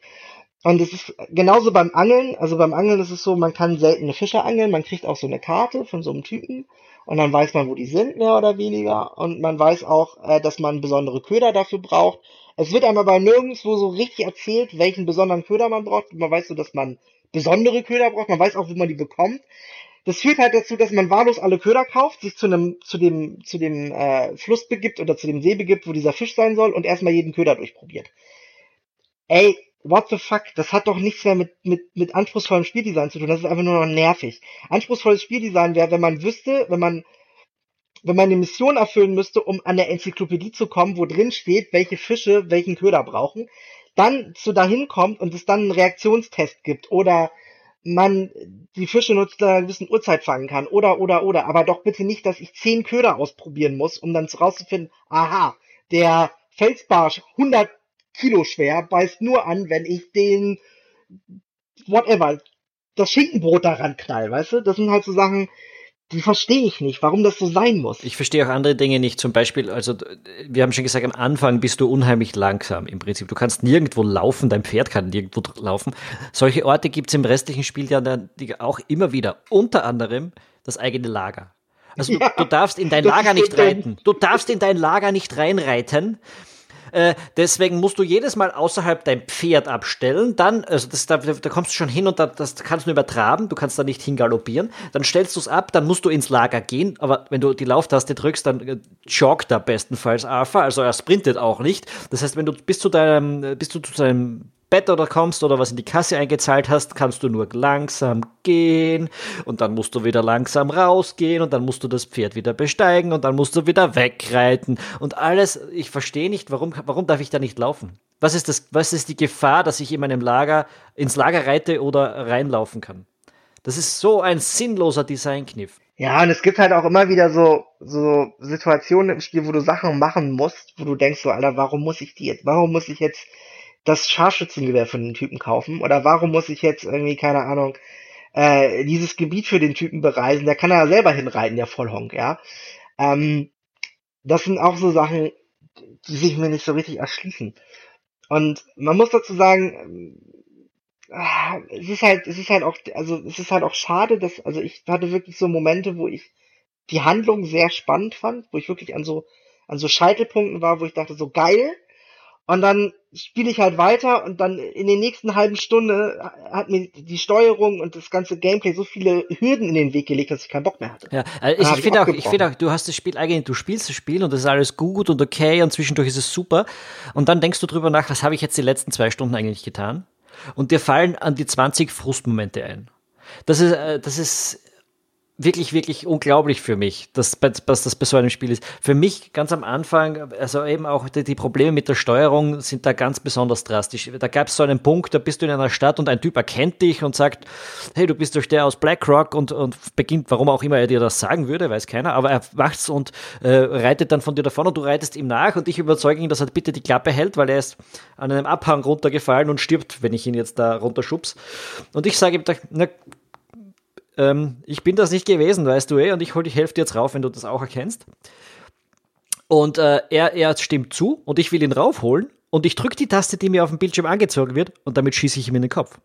Und es ist genauso beim Angeln. Also beim Angeln ist es so, man kann seltene Fische angeln, man kriegt auch so eine Karte von so einem Typen und dann weiß man, wo die sind, mehr oder weniger. Und man weiß auch, äh, dass man besondere Köder dafür braucht. Es wird einem aber nirgendwo so richtig erzählt, welchen besonderen Köder man braucht. Man weiß so, dass man besondere Köder braucht, man weiß auch, wo man die bekommt. Das führt halt dazu, dass man wahllos alle Köder kauft, sich zu einem, zu dem, zu dem äh, Fluss begibt oder zu dem See begibt, wo dieser Fisch sein soll und erstmal jeden Köder durchprobiert. Ey, what the fuck, das hat doch nichts mehr mit, mit, mit anspruchsvollem Spieldesign zu tun, das ist einfach nur noch nervig. Anspruchsvolles Spieldesign wäre, wenn man wüsste, wenn man, wenn man eine Mission erfüllen müsste, um an der Enzyklopädie zu kommen, wo drin steht, welche Fische welchen Köder brauchen, dann zu dahin kommt und es dann einen Reaktionstest gibt oder man die Fische nur zu einer gewissen Uhrzeit fangen kann oder oder oder, aber doch bitte nicht, dass ich zehn Köder ausprobieren muss, um dann rauszufinden, aha, der Felsbarsch 100 Kilo schwer, beißt nur an, wenn ich den, whatever, das Schinkenbrot daran knall, weißt du? Das sind halt so Sachen, die verstehe ich nicht, warum das so sein muss. Ich verstehe auch andere Dinge nicht. Zum Beispiel, also wir haben schon gesagt, am Anfang bist du unheimlich langsam im Prinzip. Du kannst nirgendwo laufen, dein Pferd kann nirgendwo laufen. Solche Orte gibt es im restlichen Spiel ja auch immer wieder. Unter anderem das eigene Lager. Also ja, du, du, darfst in dein Lager nicht reiten. Du darfst in dein Lager nicht reinreiten. Äh, deswegen musst du jedes Mal außerhalb dein Pferd abstellen. Dann, also das, da, da kommst du schon hin und da, das kannst du übertraben. Du kannst da nicht hingaloppieren. Dann stellst du es ab, dann musst du ins Lager gehen. Aber wenn du die Lauftaste drückst, dann äh, joggt er bestenfalls Alpha. Also er sprintet auch nicht. Das heißt, wenn du bis zu deinem, bis du zu deinem Bett oder kommst oder was in die Kasse eingezahlt hast, kannst du nur langsam gehen und dann musst du wieder langsam rausgehen und dann musst du das Pferd wieder besteigen und dann musst du wieder wegreiten und alles. Ich verstehe nicht, warum, warum darf ich da nicht laufen? Was ist das, was ist die Gefahr, dass ich in meinem Lager ins Lager reite oder reinlaufen kann? Das ist so ein sinnloser Designkniff. Ja, und es gibt halt auch immer wieder so, so Situationen im Spiel, wo du Sachen machen musst, wo du denkst so, Alter, warum muss ich die jetzt, warum muss ich jetzt das Scharfschützengewehr von den Typen kaufen? Oder warum muss ich jetzt irgendwie, keine Ahnung, äh, dieses Gebiet für den Typen bereisen? Der kann ja selber hinreiten, der Vollhonk, ja. Ähm, das sind auch so Sachen, die sich mir nicht so richtig erschließen. Und man muss dazu sagen, äh, es ist halt, es ist halt auch, also es ist halt auch schade, dass, also ich hatte wirklich so Momente, wo ich die Handlung sehr spannend fand, wo ich wirklich an so, an so Scheitelpunkten war, wo ich dachte, so geil, und dann spiele ich halt weiter und dann in den nächsten halben Stunde hat mir die Steuerung und das ganze Gameplay so viele Hürden in den Weg gelegt, dass ich keinen Bock mehr hatte. Ja, also ich, ich finde auch, ich finde auch, du hast das Spiel eigentlich, du spielst das Spiel und das ist alles gut und okay und zwischendurch ist es super. Und dann denkst du drüber nach, was habe ich jetzt die letzten zwei Stunden eigentlich getan? Und dir fallen an die 20 Frustmomente ein. Das ist, äh, das ist wirklich, wirklich unglaublich für mich, dass, dass das bei so einem Spiel ist. Für mich ganz am Anfang, also eben auch die, die Probleme mit der Steuerung sind da ganz besonders drastisch. Da gab es so einen Punkt, da bist du in einer Stadt und ein Typ erkennt dich und sagt, hey, du bist durch der aus BlackRock und, und beginnt, warum auch immer er dir das sagen würde, weiß keiner, aber er macht's und äh, reitet dann von dir davon und du reitest ihm nach und ich überzeuge ihn, dass er bitte die Klappe hält, weil er ist an einem Abhang runtergefallen und stirbt, wenn ich ihn jetzt da runterschubs. Und ich sage ihm, na, ähm, ich bin das nicht gewesen, weißt du eh, und ich hol dich helfe dir jetzt rauf, wenn du das auch erkennst. Und äh, er, er stimmt zu und ich will ihn raufholen und ich drücke die Taste, die mir auf dem Bildschirm angezogen wird und damit schieße ich ihm in den Kopf.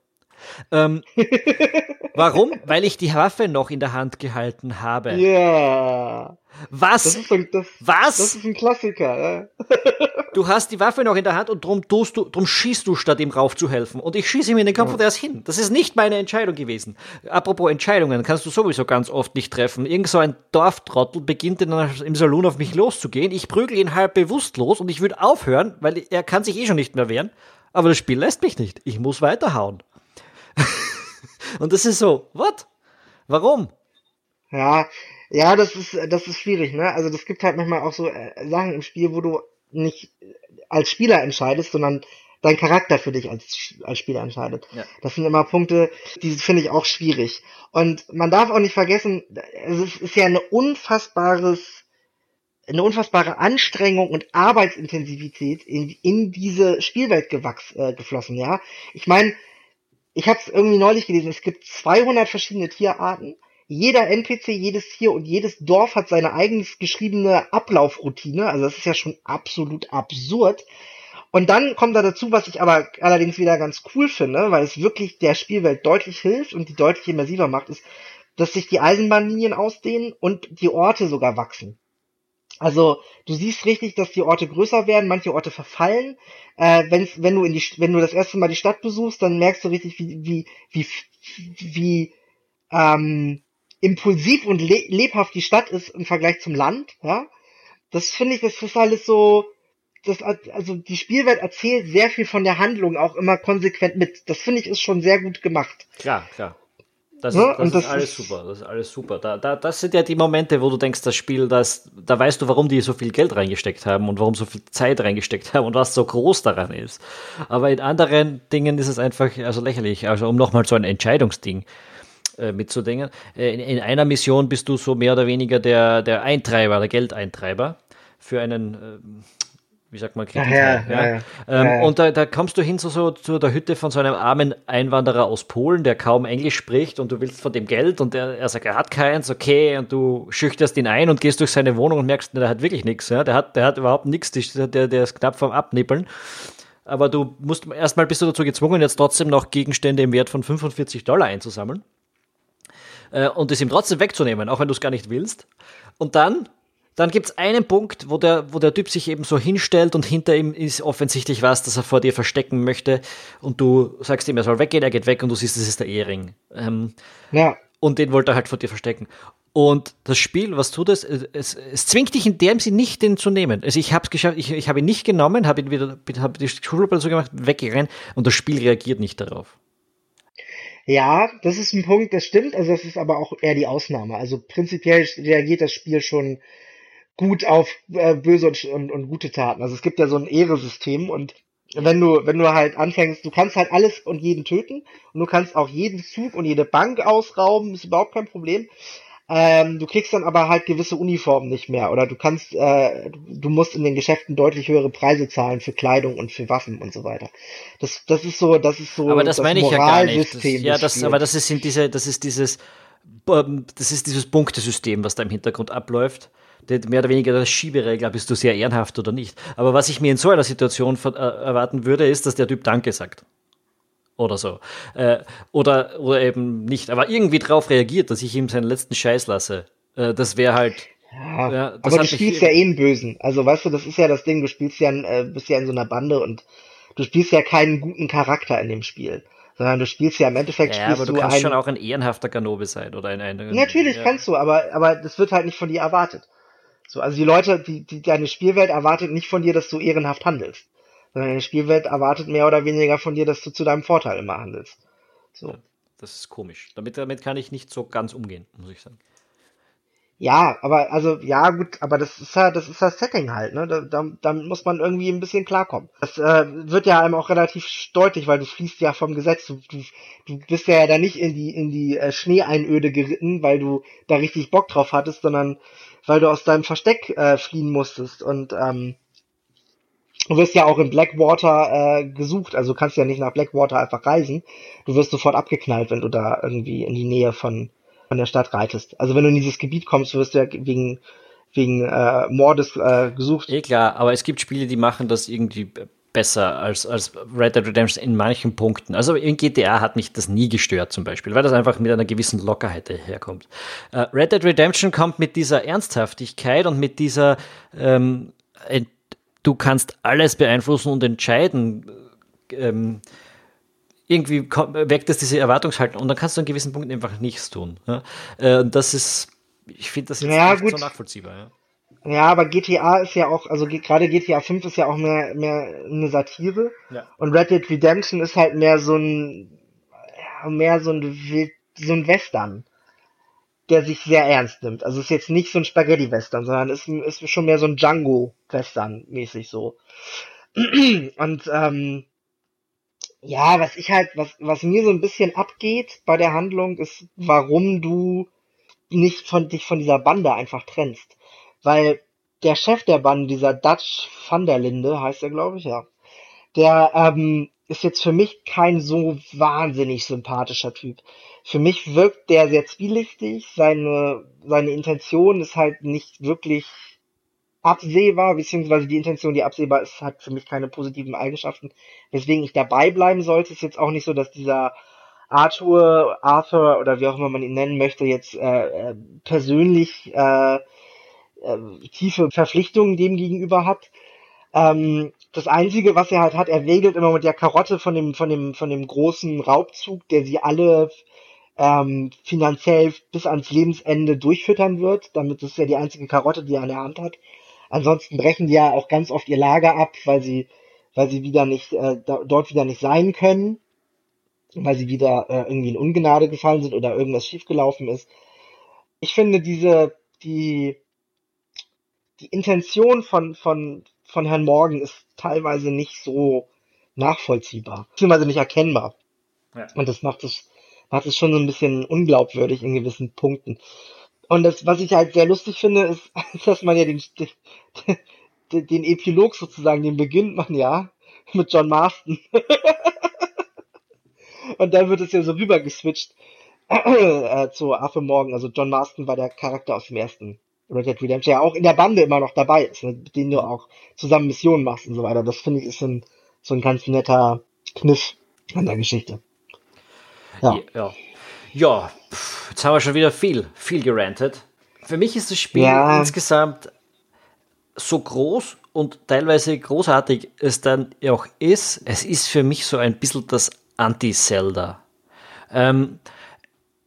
Ähm, warum? Weil ich die Waffe noch in der Hand gehalten habe. Ja. Was? Das ist ein, das, Was? Das ist ein Klassiker. Ja. Du hast die Waffe noch in der Hand und drum tust du, drum schießt du, statt ihm raufzuhelfen. Und ich schieße ihm in den Kopf ja. und er ist hin. Das ist nicht meine Entscheidung gewesen. Apropos Entscheidungen, kannst du sowieso ganz oft nicht treffen. Irgend so ein Dorftrottel beginnt in, im Saloon auf mich loszugehen. Ich prügel ihn halb bewusstlos und ich würde aufhören, weil er kann sich eh schon nicht mehr wehren. Aber das Spiel lässt mich nicht. Ich muss weiterhauen. und das ist so, what? Warum? Ja, ja, das ist, das ist schwierig, ne? Also das gibt halt manchmal auch so äh, Sachen im Spiel, wo du nicht als Spieler entscheidest, sondern dein Charakter für dich als, als Spieler entscheidet. Ja. Das sind immer Punkte, die finde ich auch schwierig. Und man darf auch nicht vergessen, es ist ja eine unfassbares, eine unfassbare Anstrengung und Arbeitsintensivität in, in diese Spielwelt gewachs, äh, geflossen, ja. Ich meine, ich habe es irgendwie neulich gelesen, es gibt 200 verschiedene Tierarten jeder NPC, jedes Tier und jedes Dorf hat seine eigens geschriebene Ablaufroutine. Also das ist ja schon absolut absurd. Und dann kommt da dazu, was ich aber allerdings wieder ganz cool finde, weil es wirklich der Spielwelt deutlich hilft und die deutlich immersiver macht, ist, dass sich die Eisenbahnlinien ausdehnen und die Orte sogar wachsen. Also du siehst richtig, dass die Orte größer werden, manche Orte verfallen. Äh, wenn's, wenn du in die, wenn du das erste Mal die Stadt besuchst, dann merkst du richtig, wie wie wie wie ähm, impulsiv und le lebhaft die Stadt ist im Vergleich zum Land, ja. Das finde ich, das ist alles so, das, also die Spielwelt erzählt sehr viel von der Handlung auch immer konsequent mit. Das finde ich ist schon sehr gut gemacht. Klar, klar. Das, ja, ist, das, das ist alles super. Das ist alles super. Da, da, das sind ja die Momente, wo du denkst, das Spiel, das, da weißt du, warum die so viel Geld reingesteckt haben und warum so viel Zeit reingesteckt haben und was so groß daran ist. Aber in anderen Dingen ist es einfach also lächerlich. Also um nochmal so ein Entscheidungsding äh, mitzudenken. Äh, in, in, einer Mission bist du so mehr oder weniger der, der Eintreiber, der Geldeintreiber für einen, äh, wie sagt man, Kredit. Ja, ja, ja. Ähm, und da, da, kommst du hin zu, so, zu der Hütte von so einem armen Einwanderer aus Polen, der kaum Englisch spricht und du willst von dem Geld und er, er sagt, er hat keins, okay, und du schüchterst ihn ein und gehst durch seine Wohnung und merkst, der hat wirklich nichts, ja? der, hat, der hat überhaupt nichts, der, der ist knapp vom Abnippeln aber du musst erstmal bist du dazu gezwungen, jetzt trotzdem noch Gegenstände im Wert von 45 Dollar einzusammeln äh, und es ihm trotzdem wegzunehmen, auch wenn du es gar nicht willst. Und dann, dann gibt es einen Punkt, wo der, wo der Typ sich eben so hinstellt und hinter ihm ist offensichtlich was, das er vor dir verstecken möchte und du sagst ihm, er soll weggehen, er geht weg und du siehst, das ist der Ehering. Ähm, ja. Und den wollte er halt vor dir verstecken. Und das Spiel, was tut es? Es, es zwingt dich in dem Sinn nicht, den zu nehmen. Also ich habe es geschafft, ich, ich habe ihn nicht genommen, habe ihn wieder, habe die Schulblätter so gemacht, weggerannt und das Spiel reagiert nicht darauf. Ja, das ist ein Punkt, das stimmt, also das ist aber auch eher die Ausnahme. Also prinzipiell reagiert das Spiel schon gut auf äh, böse und, und, und gute Taten. Also es gibt ja so ein Ehresystem und wenn du, wenn du halt anfängst, du kannst halt alles und jeden töten und du kannst auch jeden Zug und jede Bank ausrauben, ist überhaupt kein Problem. Ähm, du kriegst dann aber halt gewisse Uniformen nicht mehr oder du kannst, äh, du musst in den Geschäften deutlich höhere Preise zahlen für Kleidung und für Waffen und so weiter. Das, das ist so, das ist so. Aber das, das meine ich ja gar nicht. Das, ja, das, aber das ist diese, das ist dieses, ähm, das ist dieses Punktesystem, was da im Hintergrund abläuft. Mehr oder weniger das Schieberegler, bist du sehr ehrenhaft oder nicht. Aber was ich mir in so einer Situation äh, erwarten würde, ist, dass der Typ Danke sagt oder so. Äh, oder, oder eben nicht, aber irgendwie drauf reagiert, dass ich ihm seinen letzten Scheiß lasse. Äh, das wäre halt. Ja, ja aber du spielst ja eh einen Bösen. Also weißt du, das ist ja das Ding, du spielst ja, äh, bist ja in so einer Bande und du spielst ja keinen guten Charakter in dem Spiel. Sondern du spielst ja im Endeffekt ja, spielst aber du, du kannst einen, schon auch ein ehrenhafter Ganobe sein oder ein, ein Natürlich ja. kannst du, aber, aber das wird halt nicht von dir erwartet. So, also die Leute, die, die deine Spielwelt erwartet nicht von dir, dass du ehrenhaft handelst sondern die Spielwelt erwartet mehr oder weniger von dir, dass du zu deinem Vorteil immer handelst. So. Ja, das ist komisch. Damit, damit kann ich nicht so ganz umgehen, muss ich sagen. Ja, aber also ja gut, aber das ist ja das ist das Setting halt, ne? Da, da, damit muss man irgendwie ein bisschen klarkommen. Das äh, wird ja einem auch relativ deutlich, weil du fließt ja vom Gesetz. Du, du, du bist ja da nicht in die in die äh, Schneeeinöde geritten, weil du da richtig Bock drauf hattest, sondern weil du aus deinem Versteck äh, fliehen musstest und ähm, Du wirst ja auch in Blackwater äh, gesucht, also kannst ja nicht nach Blackwater einfach reisen. Du wirst sofort abgeknallt, wenn du da irgendwie in die Nähe von von der Stadt reitest. Also wenn du in dieses Gebiet kommst, wirst du ja wegen wegen äh, Mordes äh, gesucht. Eh klar, aber es gibt Spiele, die machen das irgendwie besser als, als Red Dead Redemption in manchen Punkten. Also in GTA hat mich das nie gestört zum Beispiel, weil das einfach mit einer gewissen Lockerheit herkommt. Äh, Red Dead Redemption kommt mit dieser Ernsthaftigkeit und mit dieser ähm, du kannst alles beeinflussen und entscheiden. Ähm, irgendwie weckt es diese Erwartungshaltung und dann kannst du an gewissen Punkten einfach nichts tun. Ja? Äh, das ist, ich finde das jetzt ja, nicht gut. so nachvollziehbar. Ja? Ja, aber GTA ist ja auch, also gerade GTA 5 ist ja auch mehr, mehr eine Satire. Ja. Und Red Dead Redemption ist halt mehr so ein, mehr so ein, so ein Western, der sich sehr ernst nimmt. Also ist jetzt nicht so ein Spaghetti-Western, sondern ist, ist schon mehr so ein Django-Western mäßig so. Und, ähm, ja, was ich halt, was, was mir so ein bisschen abgeht bei der Handlung, ist, warum du nicht von dich von dieser Bande einfach trennst weil der Chef der Bande, dieser Dutch van der Linde, heißt er, glaube ich, ja, der ähm, ist jetzt für mich kein so wahnsinnig sympathischer Typ. Für mich wirkt der sehr zwielichtig, seine, seine Intention ist halt nicht wirklich absehbar, beziehungsweise die Intention, die absehbar ist, hat für mich keine positiven Eigenschaften, weswegen ich dabei bleiben sollte. Ist jetzt auch nicht so, dass dieser Arthur, Arthur oder wie auch immer man ihn nennen möchte, jetzt äh, äh persönlich äh, äh, tiefe Verpflichtungen dem gegenüber hat. Ähm, das Einzige, was er halt hat, er regelt immer mit der Karotte von dem, von dem, von dem großen Raubzug, der sie alle ähm, finanziell bis ans Lebensende durchfüttern wird. Damit ist ja die einzige Karotte, die er an der Hand hat. Ansonsten brechen die ja auch ganz oft ihr Lager ab, weil sie, weil sie wieder nicht, äh, da, dort wieder nicht sein können, weil sie wieder äh, irgendwie in Ungnade gefallen sind oder irgendwas schiefgelaufen ist. Ich finde diese, die, die Intention von, von, von Herrn Morgan ist teilweise nicht so nachvollziehbar, beziehungsweise nicht erkennbar. Ja. Und das macht es, macht es schon so ein bisschen unglaubwürdig in gewissen Punkten. Und das, was ich halt sehr lustig finde, ist, dass man ja den, den, den Epilog sozusagen, den beginnt man ja mit John Marston. Und dann wird es ja so rüber geswitcht äh, zu Affe Morgan. Also John Marston war der Charakter aus dem ersten Red Dead Redemption ja auch in der Bande immer noch dabei ist, ne, mit denen du auch zusammen Missionen machst und so weiter. Das finde ich ist so ein, so ein ganz netter Kniff an der Geschichte. Ja. ja. Ja, jetzt haben wir schon wieder viel, viel gerantet. Für mich ist das Spiel ja. insgesamt so groß und teilweise großartig es dann auch ist. Es ist für mich so ein bisschen das Anti-Zelda. Ähm,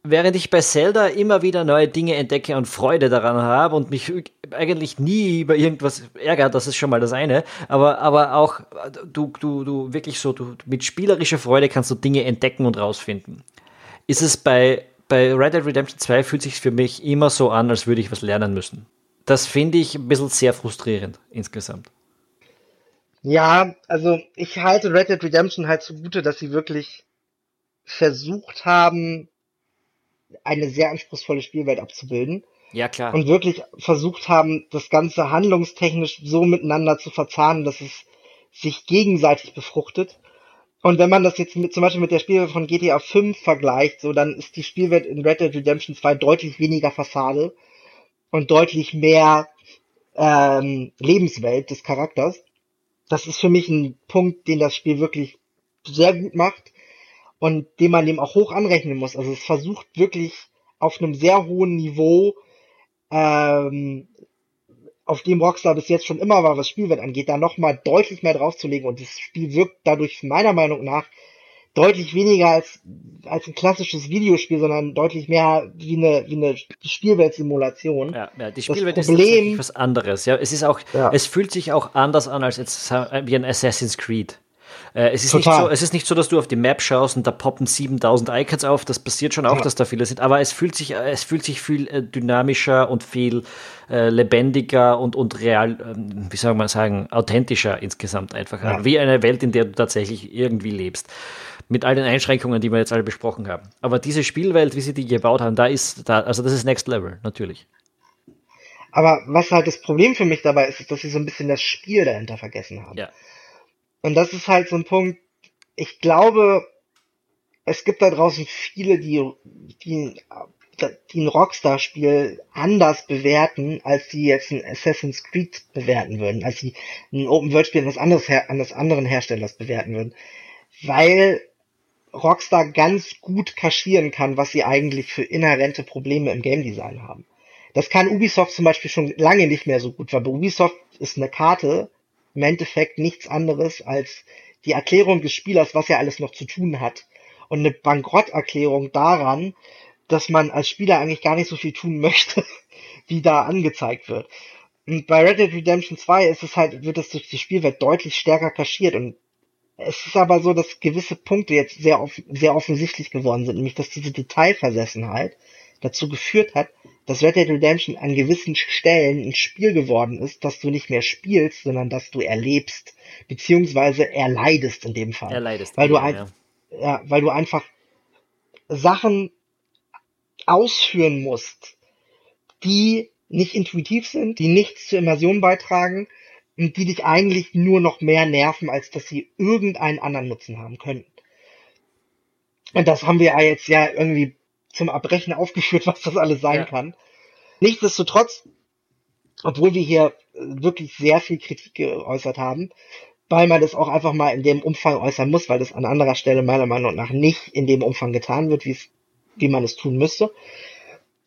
während ich bei Zelda immer wieder neue Dinge entdecke und Freude daran habe und mich eigentlich nie über irgendwas ärgert, das ist schon mal das eine, aber, aber auch du, du, du wirklich so, du, mit spielerischer Freude kannst du Dinge entdecken und rausfinden. Ist es bei, bei Red Dead Redemption 2 fühlt sich für mich immer so an, als würde ich was lernen müssen. Das finde ich ein bisschen sehr frustrierend insgesamt. Ja, also ich halte Red Dead Redemption halt zugute, dass sie wirklich versucht haben, eine sehr anspruchsvolle Spielwelt abzubilden. Ja, klar. Und wirklich versucht haben, das Ganze handlungstechnisch so miteinander zu verzahnen, dass es sich gegenseitig befruchtet. Und wenn man das jetzt mit, zum Beispiel mit der Spielwelt von GTA 5 vergleicht, so, dann ist die Spielwelt in Red Dead Redemption 2 deutlich weniger Fassade und deutlich mehr ähm, Lebenswelt des Charakters. Das ist für mich ein Punkt, den das Spiel wirklich sehr gut macht und den man dem auch hoch anrechnen muss. Also es versucht wirklich auf einem sehr hohen Niveau, ähm, auf dem Rockstar bis jetzt schon immer war, was Spielwert angeht, da nochmal deutlich mehr draufzulegen und das Spiel wirkt dadurch meiner Meinung nach deutlich weniger als, als ein klassisches Videospiel, sondern deutlich mehr wie eine, wie eine Spielweltsimulation. Ja, ja die Spielwelt das Problem, ist was anderes. Ja, es ist auch, ja. es fühlt sich auch anders an als jetzt wie ein Assassin's Creed. Äh, es, ist nicht so, es ist nicht so, dass du auf die Map schaust und da poppen 7000 Icons auf. Das passiert schon auch, ja. dass da viele sind. Aber es fühlt sich, es fühlt sich viel äh, dynamischer und viel äh, lebendiger und, und real, ähm, wie soll man sagen, authentischer insgesamt einfach ja. an. Wie eine Welt, in der du tatsächlich irgendwie lebst. Mit all den Einschränkungen, die wir jetzt alle besprochen haben. Aber diese Spielwelt, wie sie die gebaut haben, da ist, da, also das ist Next Level, natürlich. Aber was halt das Problem für mich dabei ist, ist, dass sie so ein bisschen das Spiel dahinter vergessen haben. Ja. Und das ist halt so ein Punkt, ich glaube, es gibt da draußen viele, die, die die ein Rockstar-Spiel anders bewerten, als sie jetzt ein Assassin's Creed bewerten würden, als sie ein Open-World-Spiel eines, anderes, eines anderen Herstellers bewerten würden. Weil Rockstar ganz gut kaschieren kann, was sie eigentlich für inhärente Probleme im Game Design haben. Das kann Ubisoft zum Beispiel schon lange nicht mehr so gut, weil bei Ubisoft ist eine Karte im Endeffekt nichts anderes als die Erklärung des Spielers, was er alles noch zu tun hat. Und eine Bankrotterklärung daran, dass man als Spieler eigentlich gar nicht so viel tun möchte, wie da angezeigt wird. Und bei Red Dead Redemption 2 ist es halt, wird es durch die Spielwelt deutlich stärker kaschiert und es ist aber so, dass gewisse Punkte jetzt sehr, off sehr offensichtlich geworden sind, nämlich dass diese Detailversessenheit dazu geführt hat, dass Red Dead Redemption an gewissen Stellen ein Spiel geworden ist, dass du nicht mehr spielst, sondern dass du erlebst, beziehungsweise erleidest in dem Fall. Erleidest. Weil du, ein, ja. ja, weil du einfach Sachen ausführen musst, die nicht intuitiv sind, die nichts zur Immersion beitragen und die dich eigentlich nur noch mehr nerven, als dass sie irgendeinen anderen Nutzen haben können. Und das haben wir ja jetzt ja irgendwie zum Erbrechen aufgeführt, was das alles sein ja. kann. Nichtsdestotrotz, obwohl wir hier wirklich sehr viel Kritik geäußert haben, weil man das auch einfach mal in dem Umfang äußern muss, weil das an anderer Stelle meiner Meinung nach nicht in dem Umfang getan wird, wie es wie man es tun müsste,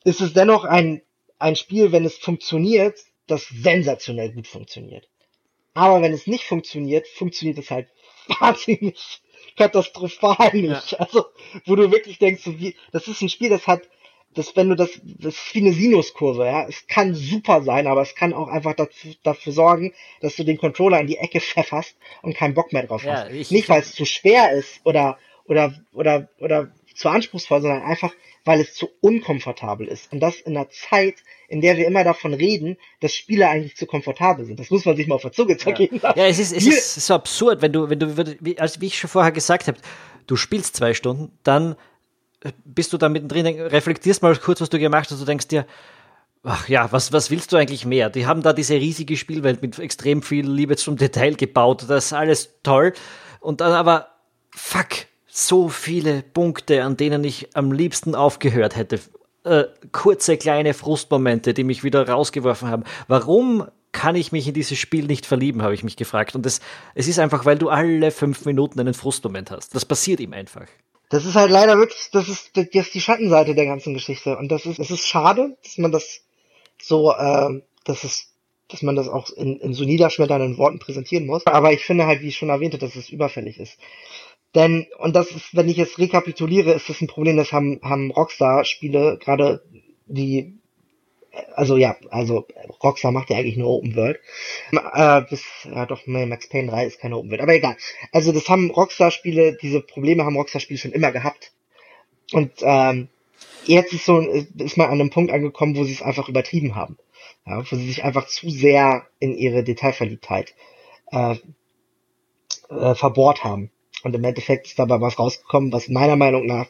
ist es dennoch ein, ein Spiel, wenn es funktioniert, das sensationell gut funktioniert. Aber wenn es nicht funktioniert, funktioniert es halt wahnsinnig katastrophal nicht. Ja. Also, wo du wirklich denkst, so wie, das ist ein Spiel, das hat, das, wenn du das, das ist wie eine Sinuskurve, ja. Es kann super sein, aber es kann auch einfach dafür, dafür sorgen, dass du den Controller in die Ecke pfefferst und keinen Bock mehr drauf ja, hast. Nicht, weil es zu schwer ist oder, oder, oder, oder zu anspruchsvoll, sondern einfach, weil es zu unkomfortabel ist. Und das in einer Zeit, in der wir immer davon reden, dass Spiele eigentlich zu komfortabel sind. Das muss man sich mal auf der Zunge zergehen ja. ja, es ist, es ist so absurd, wenn du, wenn du, wie, also wie ich schon vorher gesagt habe, du spielst zwei Stunden, dann bist du da mittendrin, reflektierst mal kurz, was du gemacht hast, du denkst dir, ach ja, was, was willst du eigentlich mehr? Die haben da diese riesige Spielwelt mit extrem viel Liebe zum Detail gebaut, das ist alles toll. Und dann aber, fuck, so viele Punkte, an denen ich am liebsten aufgehört hätte. Äh, kurze kleine Frustmomente, die mich wieder rausgeworfen haben. Warum kann ich mich in dieses Spiel nicht verlieben, habe ich mich gefragt. Und es, es ist einfach, weil du alle fünf Minuten einen Frustmoment hast. Das passiert ihm einfach. Das ist halt leider wirklich, das ist, das ist die Schattenseite der ganzen Geschichte. Und das ist, es ist schade, dass man das so, äh, dass es, dass man das auch in, in so niederschmetternden Worten präsentieren muss. Aber ich finde halt, wie ich schon erwähnte, dass es überfällig ist. Denn, und das ist, wenn ich jetzt rekapituliere, ist das ein Problem, das haben, haben Rockstar-Spiele, gerade die, also ja, also Rockstar macht ja eigentlich nur Open World. Äh, bis, ja doch, nee, Max Payne 3 ist keine Open World, aber egal. Also das haben Rockstar-Spiele, diese Probleme haben Rockstar-Spiele schon immer gehabt. Und ähm, jetzt ist so, ist man an einem Punkt angekommen, wo sie es einfach übertrieben haben. Ja, wo sie sich einfach zu sehr in ihre Detailverliebtheit äh, äh, verbohrt haben. Und im Endeffekt ist dabei was rausgekommen, was meiner Meinung nach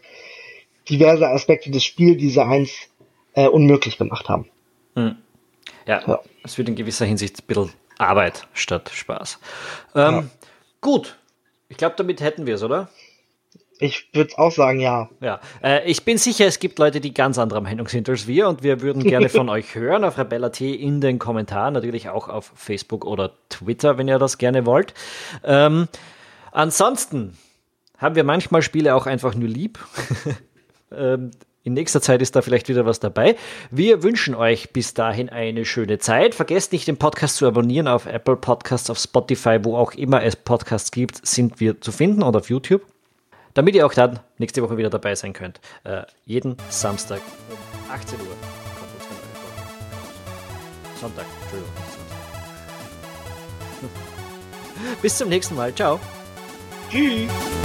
diverse Aspekte des Spieldesigns äh, unmöglich gemacht haben. Hm. Ja, ja, es wird in gewisser Hinsicht ein bisschen Arbeit statt Spaß. Ähm, ja. Gut, ich glaube, damit hätten wir es, oder? Ich würde auch sagen, ja. Ja, äh, ich bin sicher, es gibt Leute, die ganz anderer Meinung sind als wir und wir würden gerne von euch hören auf Rebella.t in den Kommentaren, natürlich auch auf Facebook oder Twitter, wenn ihr das gerne wollt. Ähm, Ansonsten haben wir manchmal Spiele auch einfach nur lieb. Ähm, in nächster Zeit ist da vielleicht wieder was dabei. Wir wünschen euch bis dahin eine schöne Zeit. Vergesst nicht, den Podcast zu abonnieren auf Apple Podcasts, auf Spotify, wo auch immer es Podcasts gibt, sind wir zu finden oder auf YouTube. Damit ihr auch dann nächste Woche wieder dabei sein könnt. Äh, jeden Samstag um 18 Uhr kommt uns eine neue. Sonntag, Entschuldigung. Bis zum nächsten Mal. Ciao. 嗯